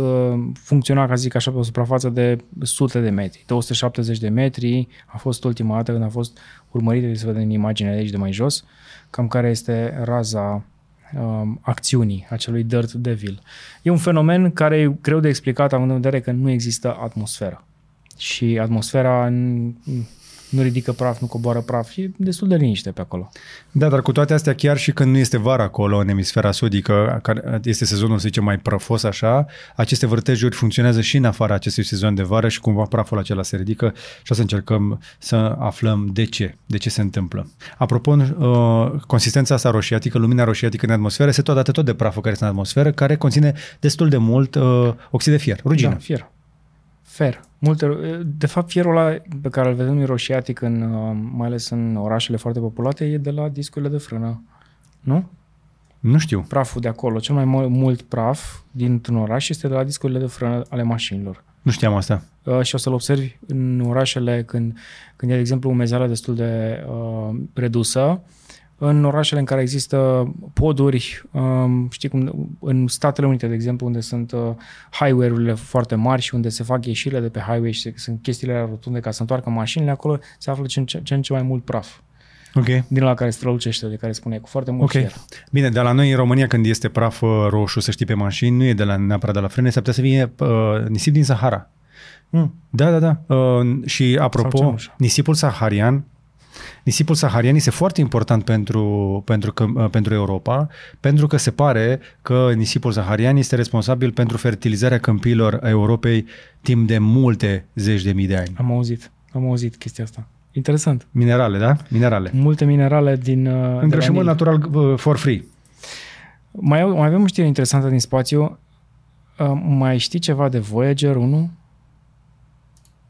funcționa, ca zic așa, pe o suprafață de sute de metri. 270 de metri a fost ultima dată când a fost urmărită, să vedem în imagine de aici de mai jos, cam care este raza um, acțiunii acelui Dirt Devil. E un fenomen care e greu de explicat având în vedere că nu există atmosferă. Și atmosfera nu ridică praf, nu coboară praf, e destul de liniște pe acolo. Da, dar cu toate astea, chiar și când nu este vara acolo, în emisfera sudică, care este sezonul, să zicem, mai prăfos așa, aceste vârtejuri funcționează și în afara acestui sezon de vară și cumva praful acela se ridică și o să încercăm să aflăm de ce, de ce se întâmplă. Apropo, uh, consistența asta roșiatică, lumina roșiatică în atmosferă, este tot dată tot de praful care este în atmosferă, care conține destul de mult uh, oxid de fier, rugină. Da, fier. Fer. Multe, de fapt, fierul ăla pe care îl vedem noi roșiatic, în, uh, mai ales în orașele foarte populate, e de la discurile de frână. Nu? Nu știu. Praful de acolo. Cel mai mult praf dintr-un oraș este de la discurile de frână ale mașinilor. Nu știam asta. Uh, și o să-l observi în orașele când, când e, de exemplu, umezeala destul de uh, redusă, în orașele în care există poduri, um, știi cum, în Statele Unite, de exemplu, unde sunt uh, highway-urile foarte mari și unde se fac ieșirile de pe highway și sunt chestiile rotunde ca să întoarcă mașinile, acolo se află ce, ce, ce în ce mai mult praf. Ok. din la care strălucește, de care spune cu foarte mult Ok. fier. Bine, dar la noi în România când este praf uh, roșu, să știi, pe mașini, nu e de la, neapărat de la frâne, s-ar putea să fie uh, nisip din Sahara. Mm. Da, da, da. Uh, și Sau apropo, cenușă. nisipul saharian, nisipul saharian este foarte important pentru, pentru, că, uh, pentru Europa, pentru că se pare că nisipul saharian este responsabil pentru fertilizarea câmpiilor a Europei timp de multe zeci de mii de ani. Am auzit, am auzit chestia asta. Interesant. Minerale, da? Minerale. Multe minerale din... uh, de la Îngrășământ Nil. natural uh, for free. Mai, au- mai avem o știre interesantă din spațiu. Uh, mai știi ceva de Voyager 1?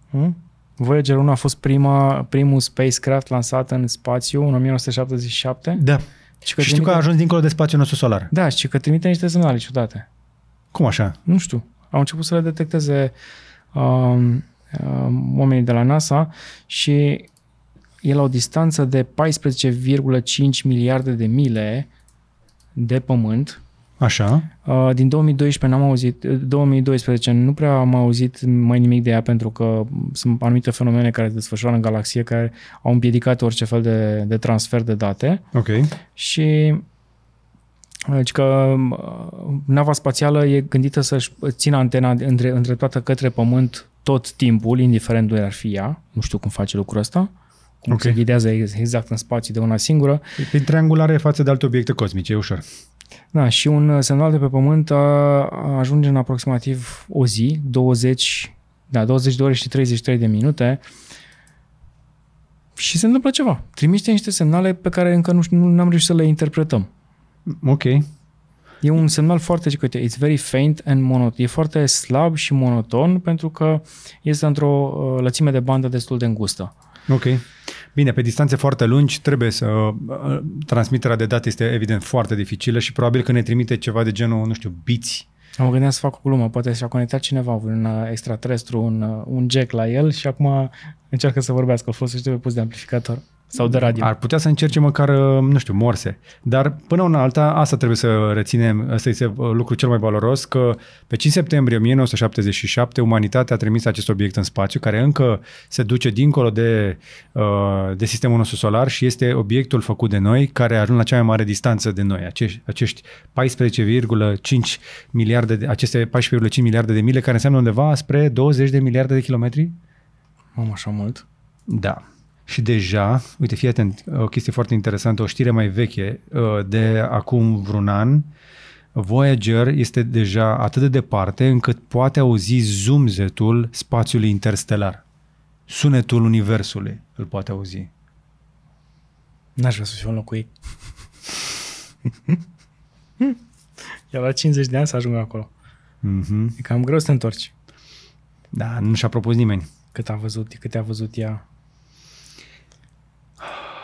Hmm? Voyager 1 a fost prima, primul spacecraft lansat în spațiu în 1977. Da. Și că Și știu că a trimite- ajuns dincolo de spațiul nostru solar. Da, și că trimite niște semnale ciudate. Cum așa? Nu știu. Au început să le detecteze um, um, oamenii de la NASA și e la o distanță de 14,5 miliarde de mile de pământ. Așa. Uh, din 2012 n-am auzit, 2012 nu prea am auzit mai nimic de ea pentru că sunt anumite fenomene care se desfășoară în galaxie care au împiedicat orice fel de, de transfer de date Ok. și deci că uh, nava spațială e gândită să-și țină antena între, îndreptată către Pământ tot timpul, indiferent unde ar fi ea. Nu știu cum face lucrul ăsta. Cum Ok. se ghidează ex- exact în spațiu de una singură. Prin triangulare față de alte obiecte cosmice, e ușor. Da, și un uh, semnal de pe Pământ a, ajunge în aproximativ o zi, 20, da, 20 de ore și 33 de minute și se întâmplă ceva. Trimite niște semnale pe care încă nu, știu- nu am reușit să le interpretăm. Ok. E un semnal foarte, zic, uite, it's very faint and monoton. E foarte slab și monoton pentru că este într-o uh, lățime de bandă destul de îngustă. Ok. Bine, pe distanțe foarte lungi trebuie să... uh, Transmiterea de date este evident foarte dificilă și probabil că ne trimite ceva de genul, nu știu, biți. Mă gândeam să fac o glumă, poate și-a conectat cineva un uh, extraterestru, un, uh, un jack la el și acum încearcă să vorbească, îl folosește pe pus de amplificator sau de radio. Ar putea să încerce măcar, uh, nu știu, morse. Dar până una alta, asta trebuie să reținem, ăsta este uh, lucru cel mai valoros, că pe 5 septembrie 1977 umanitatea a trimis acest obiect în spațiu, care încă se duce dincolo de, uh, de sistemul nostru solar și este obiectul făcut de noi, care a ajuns la cea mai mare distanță de noi, acești, acești 14,5 miliarde, de, aceste 14,5 miliarde de mile, care înseamnă undeva spre 20 de miliarde de kilometri? Mamă, așa mult. Da. Și deja, uite, fii atent, o chestie foarte interesantă, o știre mai veche, uh, de acum vreun an, Voyager este deja atât de departe încât poate auzi zumzetul spațiului interstelar. Sunetul universului îl poate auzi. N-aș vrea să fiu în locul ei. Iar la 50 de ani să ajung acolo. Mm-hmm. E cam greu să te întorci. Da, nu și-a propus nimeni. Cât a văzut, cât a văzut ea.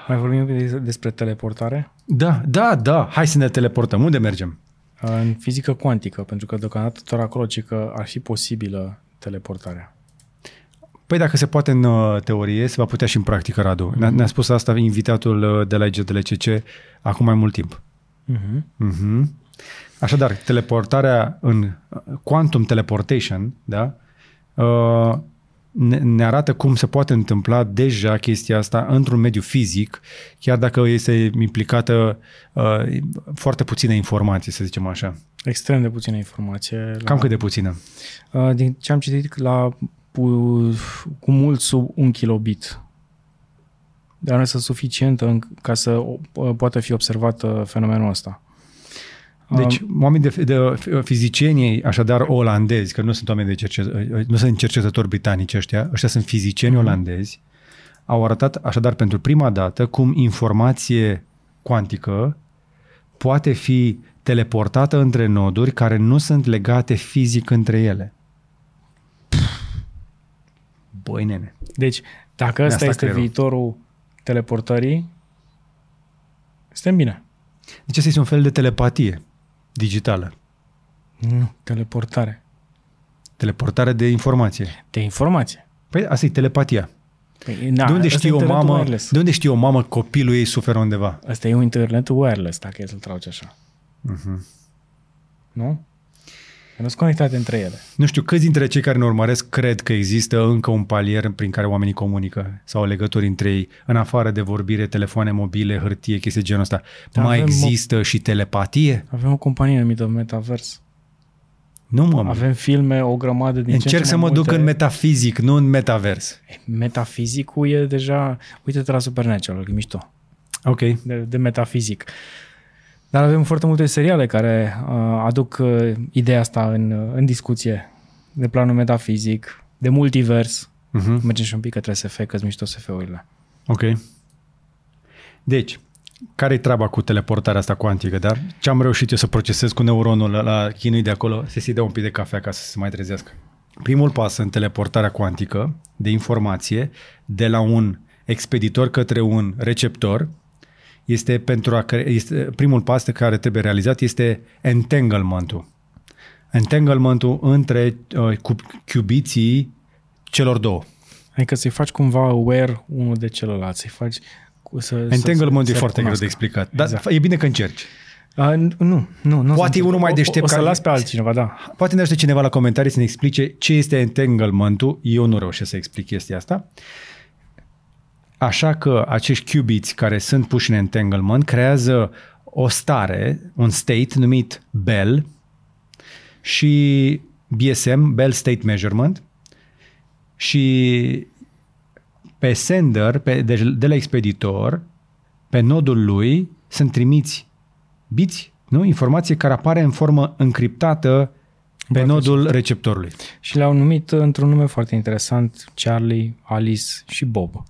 Mai vorbim un pic de- despre teleportare? Da, da, da, hai să ne teleportăm. Unde mergem? În fizică cuantică, pentru că deocamdată doar acolo ci că ar fi posibilă teleportarea. Păi dacă se poate în uh, teorie, se va putea și în practică, Radu. Ne-a, ne-a spus asta invitatul uh, de la IGDLCC acum mai mult timp. Uh-huh. Mhm. Așadar, teleportarea în uh, quantum teleportation, da, uh, ne, ne arată cum se poate întâmpla deja chestia asta într-un mediu fizic, chiar dacă este implicată uh, foarte puțină informație, să zicem așa. Extrem de puțină informație. La, Cam cât de puțină? Uh, din ce am citit, la pu- cu mult sub un kilobit. Dar nu este suficientă în, ca să uh, poată fi observat uh, fenomenul ăsta. Deci, oameni de, de fizicienii, așadar olandezi, că nu sunt oameni de cercetători, nu sunt cercetători britanici ăștia, ăștia sunt fizicieni olandezi, au arătat așadar pentru prima dată cum informație cuantică poate fi teleportată între noduri care nu sunt legate fizic între ele. Băi, nene. Deci, dacă ăsta asta este creierul. viitorul teleportării, suntem bine. Deci asta este un fel de telepatie digitală. Nu, teleportare. Teleportare de informație. De informație. Păi asta e telepatia. Păi, na, de unde ăsta știe e o internetul mamă, wireless. de unde știe o mamă că copilul ei suferă undeva? Asta e un internet wireless, dacă e să-l tragi așa. Uh-huh. Nu? Nu sunt conectate între ele. Nu știu, câți dintre cei care ne urmăresc cred că există încă un palier prin care oamenii comunică sau legături între ei, în afară de vorbire, telefoane mobile, hârtie, chestii genul ăsta. Da, Mai avem există și telepatie? Avem o companie numită Metavers. Nu, mă. Avem filme, o grămadă din ce în Încerc ce să mai mă duc multe. în metafizic, nu în metavers. Metafizicul e deja... Uite-te la Supernatural, e mișto. Ok. de, de metafizic. Dar avem foarte multe seriale care uh, aduc uh, ideea asta în, uh, în discuție, de planul metafizic, de multivers. Uh-huh. Mergem și un pic către SF, că-s mișto SF-urile. Ok. Deci, care-i treaba cu teleportarea asta cuantică, dar ce am reușit eu să procesez cu neuronul la, la chinui de acolo, să se dea un pic de cafea ca să se mai trezească. Primul pas în teleportarea cuantică de informație de la un expeditor către un receptor este pentru a cre- este, primul pas de care trebuie realizat este entanglement-ul. Entanglement-ul între uh, cu cubiții celor două. Adică să-i faci cumva aware unul de celălalt, să-i faci... Cu, să, Entanglement să, e să foarte greu de recunoască. explicat, dar Exact. e bine că încerci. A, nu, nu, nu. Poate e sunt- unul mai o- deștept O, o să care- las pe altcineva, da. Poate ne ajută cineva la comentarii să ne explice ce este entanglement-ul. Eu nu reușesc să explic chestia asta. Așa că acești qubits care sunt puși în entanglement creează o stare, un state numit Bell și BSM, Bell State Measurement și pe sender, pe, de, de la expeditor, pe nodul lui sunt trimiți biți, nu? Informație care apare în formă încriptată pe Bă, nodul receptorului. Și le-au numit într-un nume foarte interesant Charlie, Alice și Bob.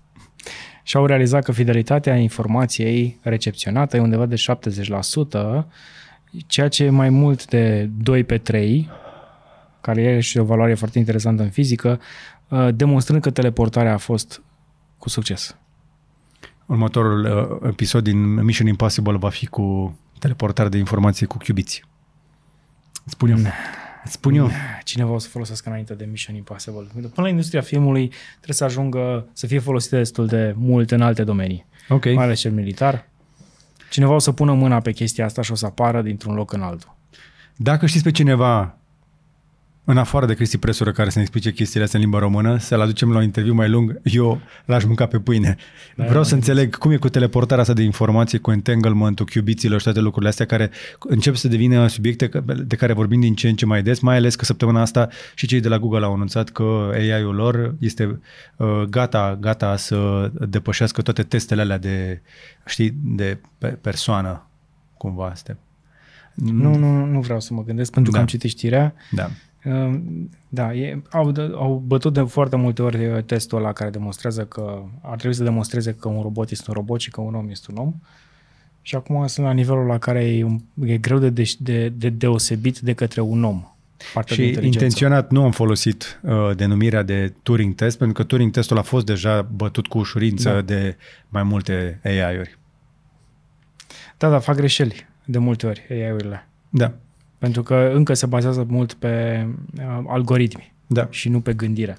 Și au realizat că fidelitatea informației recepționată e undeva de 70%, ceea ce e mai mult de 2 pe 3, care e și o valoare foarte interesantă în fizică, uh, demonstrând că teleportarea a fost cu succes. Următorul uh, episod din Mission Impossible va fi cu teleportare de informație cu cubiți. Îți spun eu. Îți spun eu. Cineva o să folosească înainte de Mission Impossible. Până la industria filmului trebuie să ajungă să fie folosită destul de mult în alte domenii. Ok. mai ales cel militar. Cineva o să pună mâna pe chestia asta și o să apară dintr-un loc în altul. Dacă știți pe cineva în afară de Cristi Presură care să ne explice chestiile astea în limba română, să-l aducem la un interviu mai lung, eu l-aș mânca pe pâine. Da, Vreau am să înțeleg cum e cu teleportarea asta de informație, cu entanglement-ul, cubiților și toate lucrurile astea care încep să devină subiecte de care vorbim din ce în ce mai des, mai ales că săptămâna asta și cei de la Google au anunțat că AI-ul lor este uh, gata, gata să depășească toate testele alea de, știi, de pe persoană, cumva. Este. Nu, nu, nu vreau să mă gândesc pentru că Da. am citit știrea. Da. Uh, Da, e, au, au bătut de foarte multe ori uh, testul ăla care demonstrează că ar trebui să demonstreze că un robot este un robot și că un om este un om. Și acum sunt la nivelul la care e, un, e greu de, de, de, de deosebit de către un om. Partea de Și inteligență. intenționat nu am folosit uh, denumirea de Turing test, pentru că Turing testul a fost deja bătut cu ușurință Da. de mai multe AI-uri. Da, da, fac greșeli de multe ori AI-urile. Da, Pentru că încă se bazează mult pe uh, algoritmi da. și nu pe gândire.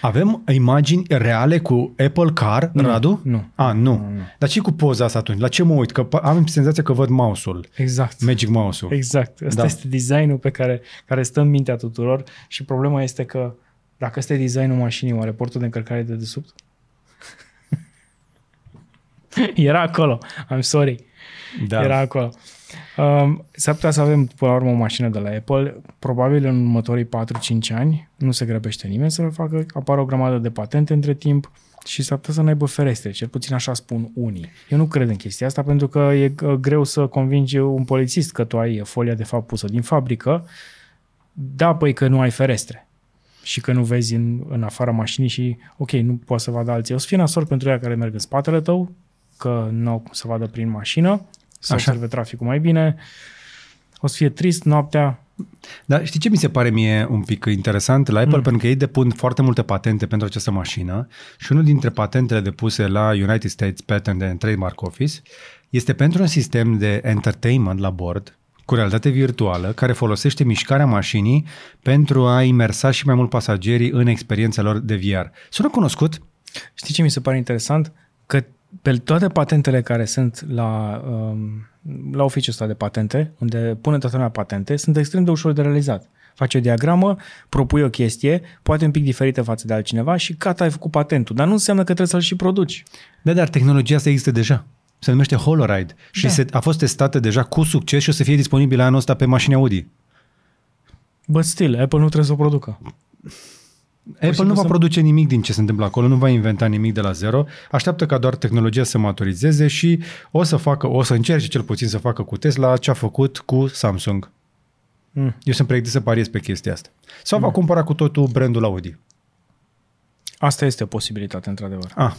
Avem imagini reale cu Apple Car, Nu, Radu? nu. A, nu. Nu, nu. Dar ce cu poza asta atunci? La ce mă uit? Că pa- am senzația că văd mouse-ul, Exact. Magic Mouse-ul. Exact. Asta Da. da. este designul pe care, care stă în mintea tuturor și problema este că dacă ăsta e designul mașinii, oare portul de încărcare e de desubt? Era acolo. I'm sorry. Da. Era acolo. Um, s-ar putea să avem până la urmă o mașină de la Apple. Probabil în următorii 4-5 ani nu se grăbește nimeni să-l facă. Apar o grămadă de patente între timp și s-ar putea să nu aibă ferestre. Cel puțin așa spun unii. Eu nu cred în chestia asta pentru că e uh, greu să convingi un polițist că tu ai folia de fapt pusă din fabrică. Da, păi că nu ai ferestre și că nu vezi în, în afara mașinii și ok, nu poate să vadă alții. O să fie nasol pentru ea care merg în spatele tău, că nu au cum să vadă prin mașină, să Așa. observe traficul mai bine. O să fie trist noaptea. Dar știi ce mi se pare mie un pic interesant la Apple? Mm. Pentru că ei depun foarte multe patente pentru această mașină și unul dintre patentele depuse la United States Patent and Trademark Office este pentru un sistem de entertainment la bord cu realitate virtuală care folosește mișcarea mașinii pentru a imersa și mai mult pasagerii în experiența lor de VR. Sună cunoscut? Știi ce mi se pare interesant? Că pe toate patentele care sunt la, um, la oficiul ăsta de patente, unde pune toată lumea patente, sunt extrem de ușor de realizat. Faci o diagramă, propui o chestie, poate un pic diferită față de altcineva și gata, ai făcut patentul. Dar nu înseamnă că trebuie să-l și produci. Da, dar tehnologia asta există deja. Se numește Holoride și Da. se, a fost testată deja cu succes și o să fie disponibilă anul ăsta pe mașini Audi. But still, Apple nu trebuie să o producă. Apple simplu nu va să- produce nimic din ce se întâmplă acolo, nu va inventa nimic de la zero, așteaptă ca doar tehnologia să maturizeze și o să facă, o să încerce cel puțin să facă cu Tesla ce a făcut cu Samsung. Mm. Eu sunt pregătit să pariez pe chestia asta. Sau va cumpăra cu totul brandul Audi. Asta este o posibilitate, într-adevăr. Ah,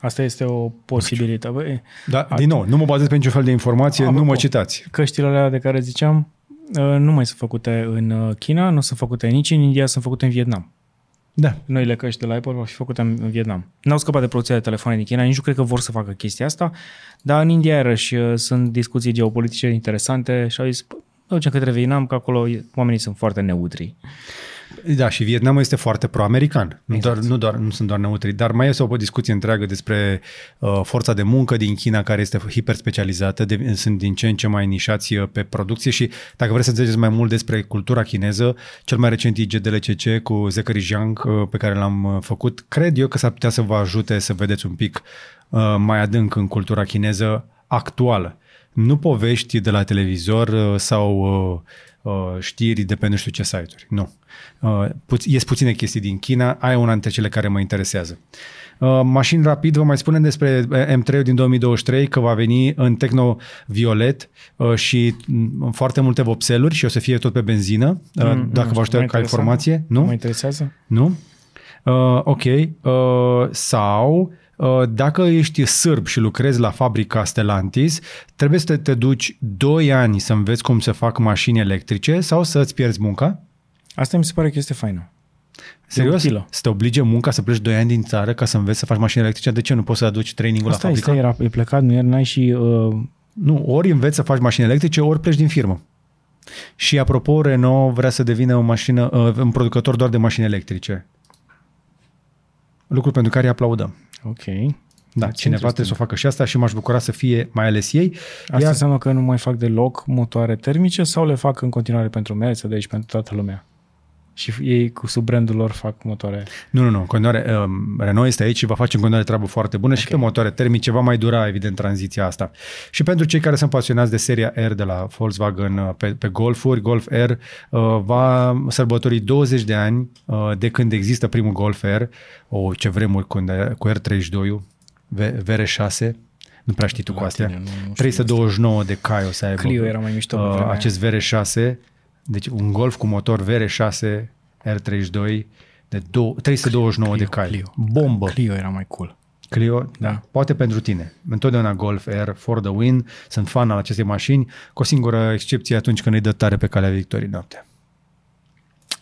Asta este o posibilitate. Băi, da, din nou, nu mă bazez pe niciun fel de informație, Apropo. nu mă citați. căștile alea de care ziceam uh, nu mai sunt făcute în uh, China, nu sunt făcute nici în India, sunt făcute în Vietnam. Da. Noile căști de la Apple vor fi făcute în în Vietnam. N-au scăpat de producția de telefoane din China, nici nu cred că vor să facă chestia asta, dar în India iarăși uh, sunt discuții geopolitice interesante și au zis, "Bă, ducem către Vietnam, că acolo e- oamenii sunt foarte neutri. Da, și Vietnamul este foarte pro-american. Nu, Exact. doar, nu, doar, nu sunt doar neutri, dar mai este o discuție întreagă despre uh, forța de muncă din China care este hiperspecializată, de, sunt din ce în ce mai nișați uh, pe producție și dacă vreți să înțelegeți mai mult despre cultura chineză, cel mai recent IGDLCC cu Zachary Jiang uh, pe care l-am uh, făcut, cred eu că s-ar putea să vă ajute să vedeți un pic uh, mai adânc în cultura chineză actuală. Nu povești de la televizor uh, sau uh, uh, știri de pe nu știu ce site-uri. Nu. Uh, pu- ies puține chestii din China, aia e una dintre cele care mă interesează. Uh, mașini rapid, vă mai spunem despre M3 din 2023 că va veni în Techno Violet uh, și mm, foarte multe vopseluri și o să fie tot pe benzină. Uh, Mm, dacă nu vă știu, ajută mă ca interesează? informație. Nu? Nu? Mă interesează? Nu? Uh, ok. Uh, sau uh, dacă ești sârb și lucrezi la fabrica Stellantis, trebuie să te, te duci 2 ani să înveți cum să fac mașini electrice sau să îți pierzi munca? Asta mi se pare că este faină. Serios? utilă. Să te oblige munca să pleci 2 ani din țară ca să înveți să faci mașini electrice? De ce nu poți să aduci training-ul Asta la este, fabrică? era, e plecat, nu era, n-ai și... Uh, Nu, ori înveți să faci mașini electrice, ori pleci din firmă. Și apropo, Renault vrea să devină o mașină, uh, un producător doar de mașini electrice. Lucru pentru care îi aplaudăm. Ok. Da, Deci, cineva trebuie să o facă și asta și m-aș bucura să fie mai ales ei. Asta Iar, înseamnă că nu mai fac deloc motoare termice sau le fac în continuare pentru Mercedes și pentru toată lumea? Și ei cu sub brandul lor fac motoare. nu, nu, nu, în continuare, um, Renault este aici și va face în continuare treabă foarte bună okay. și pe motoare termice va mai dura, evident, tranziția asta. Și pentru cei care sunt pasionați de seria R de la Volkswagen uh, pe, pe Golfuri, Golf R uh, va sărbători 20 de ani uh, de când există primul Golf R, o ce vremuri cu, cu R32-ul, V- VR6, nu prea știi tu cu La astea. tine, nu- nu știu 329 de cai o să aibă. Clio era mai mișto pe uh, vremea aia. acest VR6, deci un Golf cu motor VR6 R32 de dou- 329 Clio, de cai. Clio. Bombă. Clio era mai cool. Clio, Da. poate pentru tine. Întotdeauna Golf R for the win. Sunt fan al acestei mașini, cu o singură excepție atunci când îi dă tare pe calea victoriei noaptea.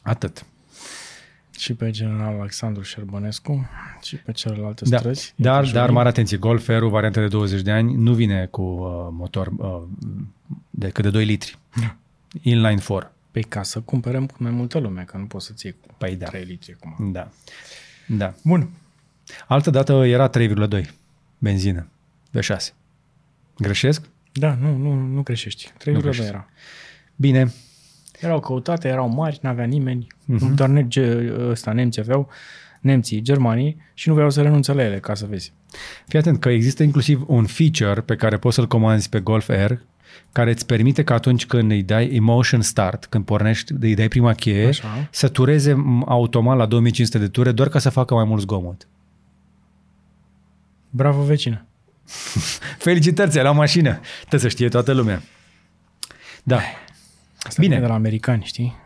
Atât. Și pe general Alexandru Șerbănescu și pe celelalte Da. străzi. Dar, Iată, dar Jolie. mare atenție, Golf R, variantă de 20 de ani, nu vine cu uh, motor uh, decât de 2 litri. Inline 4. Pe ca să cumpărăm cu mai multă lume, că nu poți să-ți iei cu Păi da. 3 litri acum. Da. Da. Bun. Altă dată era 3,2 benzină. De 6. Greșesc? Da, nu, nu, nu greșești. 3,2 greșești. era. Bine. Erau căutate, erau mari, n-avea nimeni. Mhm. Uh-huh. Doar ne- ge- ăsta, nemții aveau, nemții, germanii și nu voiau să renunțe la ele, ca să vezi. Fii atent că există inclusiv un feature pe care poți să-l comanzi pe Golf R care îți permite că atunci când îi dai emotion start, când pornești, îi dai prima cheie, Așa. să tureze m, automat la 2500 de ture doar ca să facă mai mult zgomot. Bravo, vecină. Felicitări, ți-ai luat mașină. Trebuie să știe toată lumea. Da. Asta Bine. vine de la americani, știi?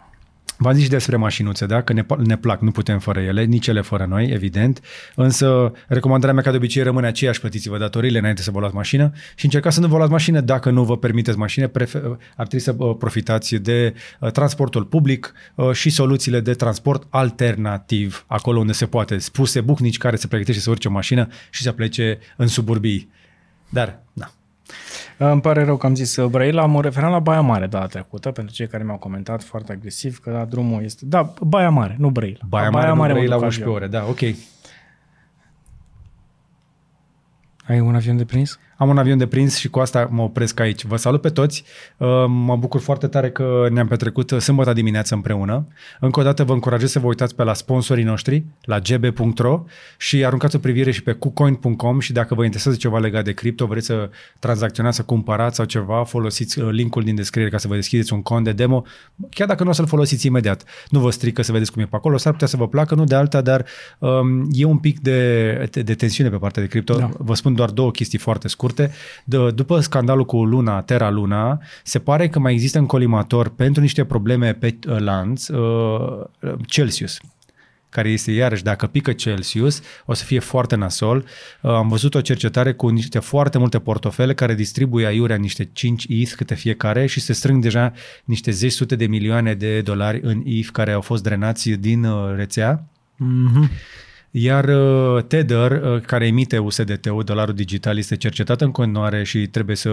V-am zis și despre mașinuțe, da? Că ne, ne plac, nu putem fără ele, nici ele fără noi, evident. Însă, recomandarea mea ca de obicei rămâne aceeași, plătiți-vă datoriile înainte să vă luați mașină și încercați să nu vă luați mașină dacă nu vă permiteți mașină. Prefer, ar trebui să uh, profitați de uh, transportul public uh, și soluțiile de transport alternativ, acolo unde se poate. Spuse bucnici care se pregătește să urce o mașină și să plece în suburbii. Dar, da. Îmi pare rău că am zis uh, Brăila, mă referam la Baia Mare data trecută, pentru cei care mi-au comentat foarte agresiv că da, drumul este... Da, Baia Mare, nu Brăila. Baia La Mare, Baia Mare mă la duc 11 avion. ore, da, ok. Ai un avion de prins? Am un avion de prins și cu asta mă opresc aici. Vă salut pe toți. Uh, mă bucur foarte tare că ne-am petrecut sâmbătă dimineață împreună. Încă o dată vă încurajez să vă uitați pe la sponsorii noștri, la gb.ro și aruncați o privire și pe kucoin.com și dacă vă interesează ceva legat de cripto, vreți să tranzacționați, să cumpărați sau ceva, folosiți uh, linkul din descriere ca să vă deschideți un cont de demo, chiar dacă nu o să-l folosiți imediat. Nu vă strică să vedeți cum e pe acolo, s-ar putea să vă placă, nu de alta, dar um, e un pic de, de, de tensiune pe partea de cripto. Da. Vă spun doar două chestii foarte scurte scurte. D- după scandalul cu Luna, Terra Luna, se pare că mai există în colimator pentru niște probleme pe uh, lanț uh, Celsius care este iarăși, dacă pică Celsius, o să fie foarte nasol. Uh, am văzut o cercetare cu niște foarte multe portofele care distribuie aiurea niște 5 ETH câte fiecare și se strâng deja niște zeci sute de milioane de dolari în ETH care au fost drenați din uh, rețea. Mm-hmm. Iar uh, Tether, uh, care emite USDT-ul, dolarul digital, este cercetat în continuare și trebuie să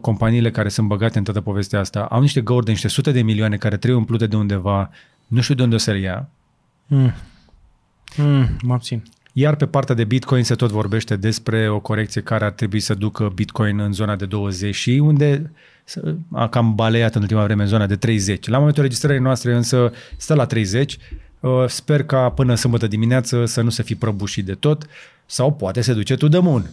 companiile care sunt băgate în toată povestea asta au niște găuri de niște sute de milioane care trebuie umplute de undeva, nu știu de unde o să ia. Mm. Mm, mă abțin. Iar pe partea de Bitcoin se tot vorbește despre o corecție care ar trebui să ducă Bitcoin în zona de 20 și unde a cam baleat în ultima vreme în zona de 30. La momentul registrării noastre însă stă la 30 Uh, sper ca până sâmbătă dimineață să nu se fi prăbușit de tot sau poate se duce to the moon.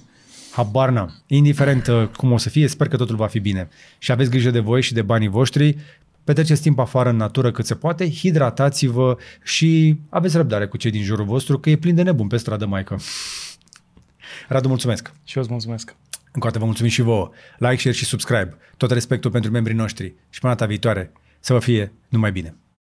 Habar n-am. Indiferent uh, cum o să fie, sper că totul va fi bine. Și aveți grijă de voi și de banii voștri, petreceți timp afară în natură cât se poate, hidratați-vă și aveți răbdare cu cei din jurul vostru, că e plin de nebun pe stradă, maică. Radu, mulțumesc! Și eu îți mulțumesc! Încă o dată vă mulțumim și vouă. Like, share și subscribe. Tot respectul pentru membrii noștri. Și până data viitoare, să vă fie numai bine!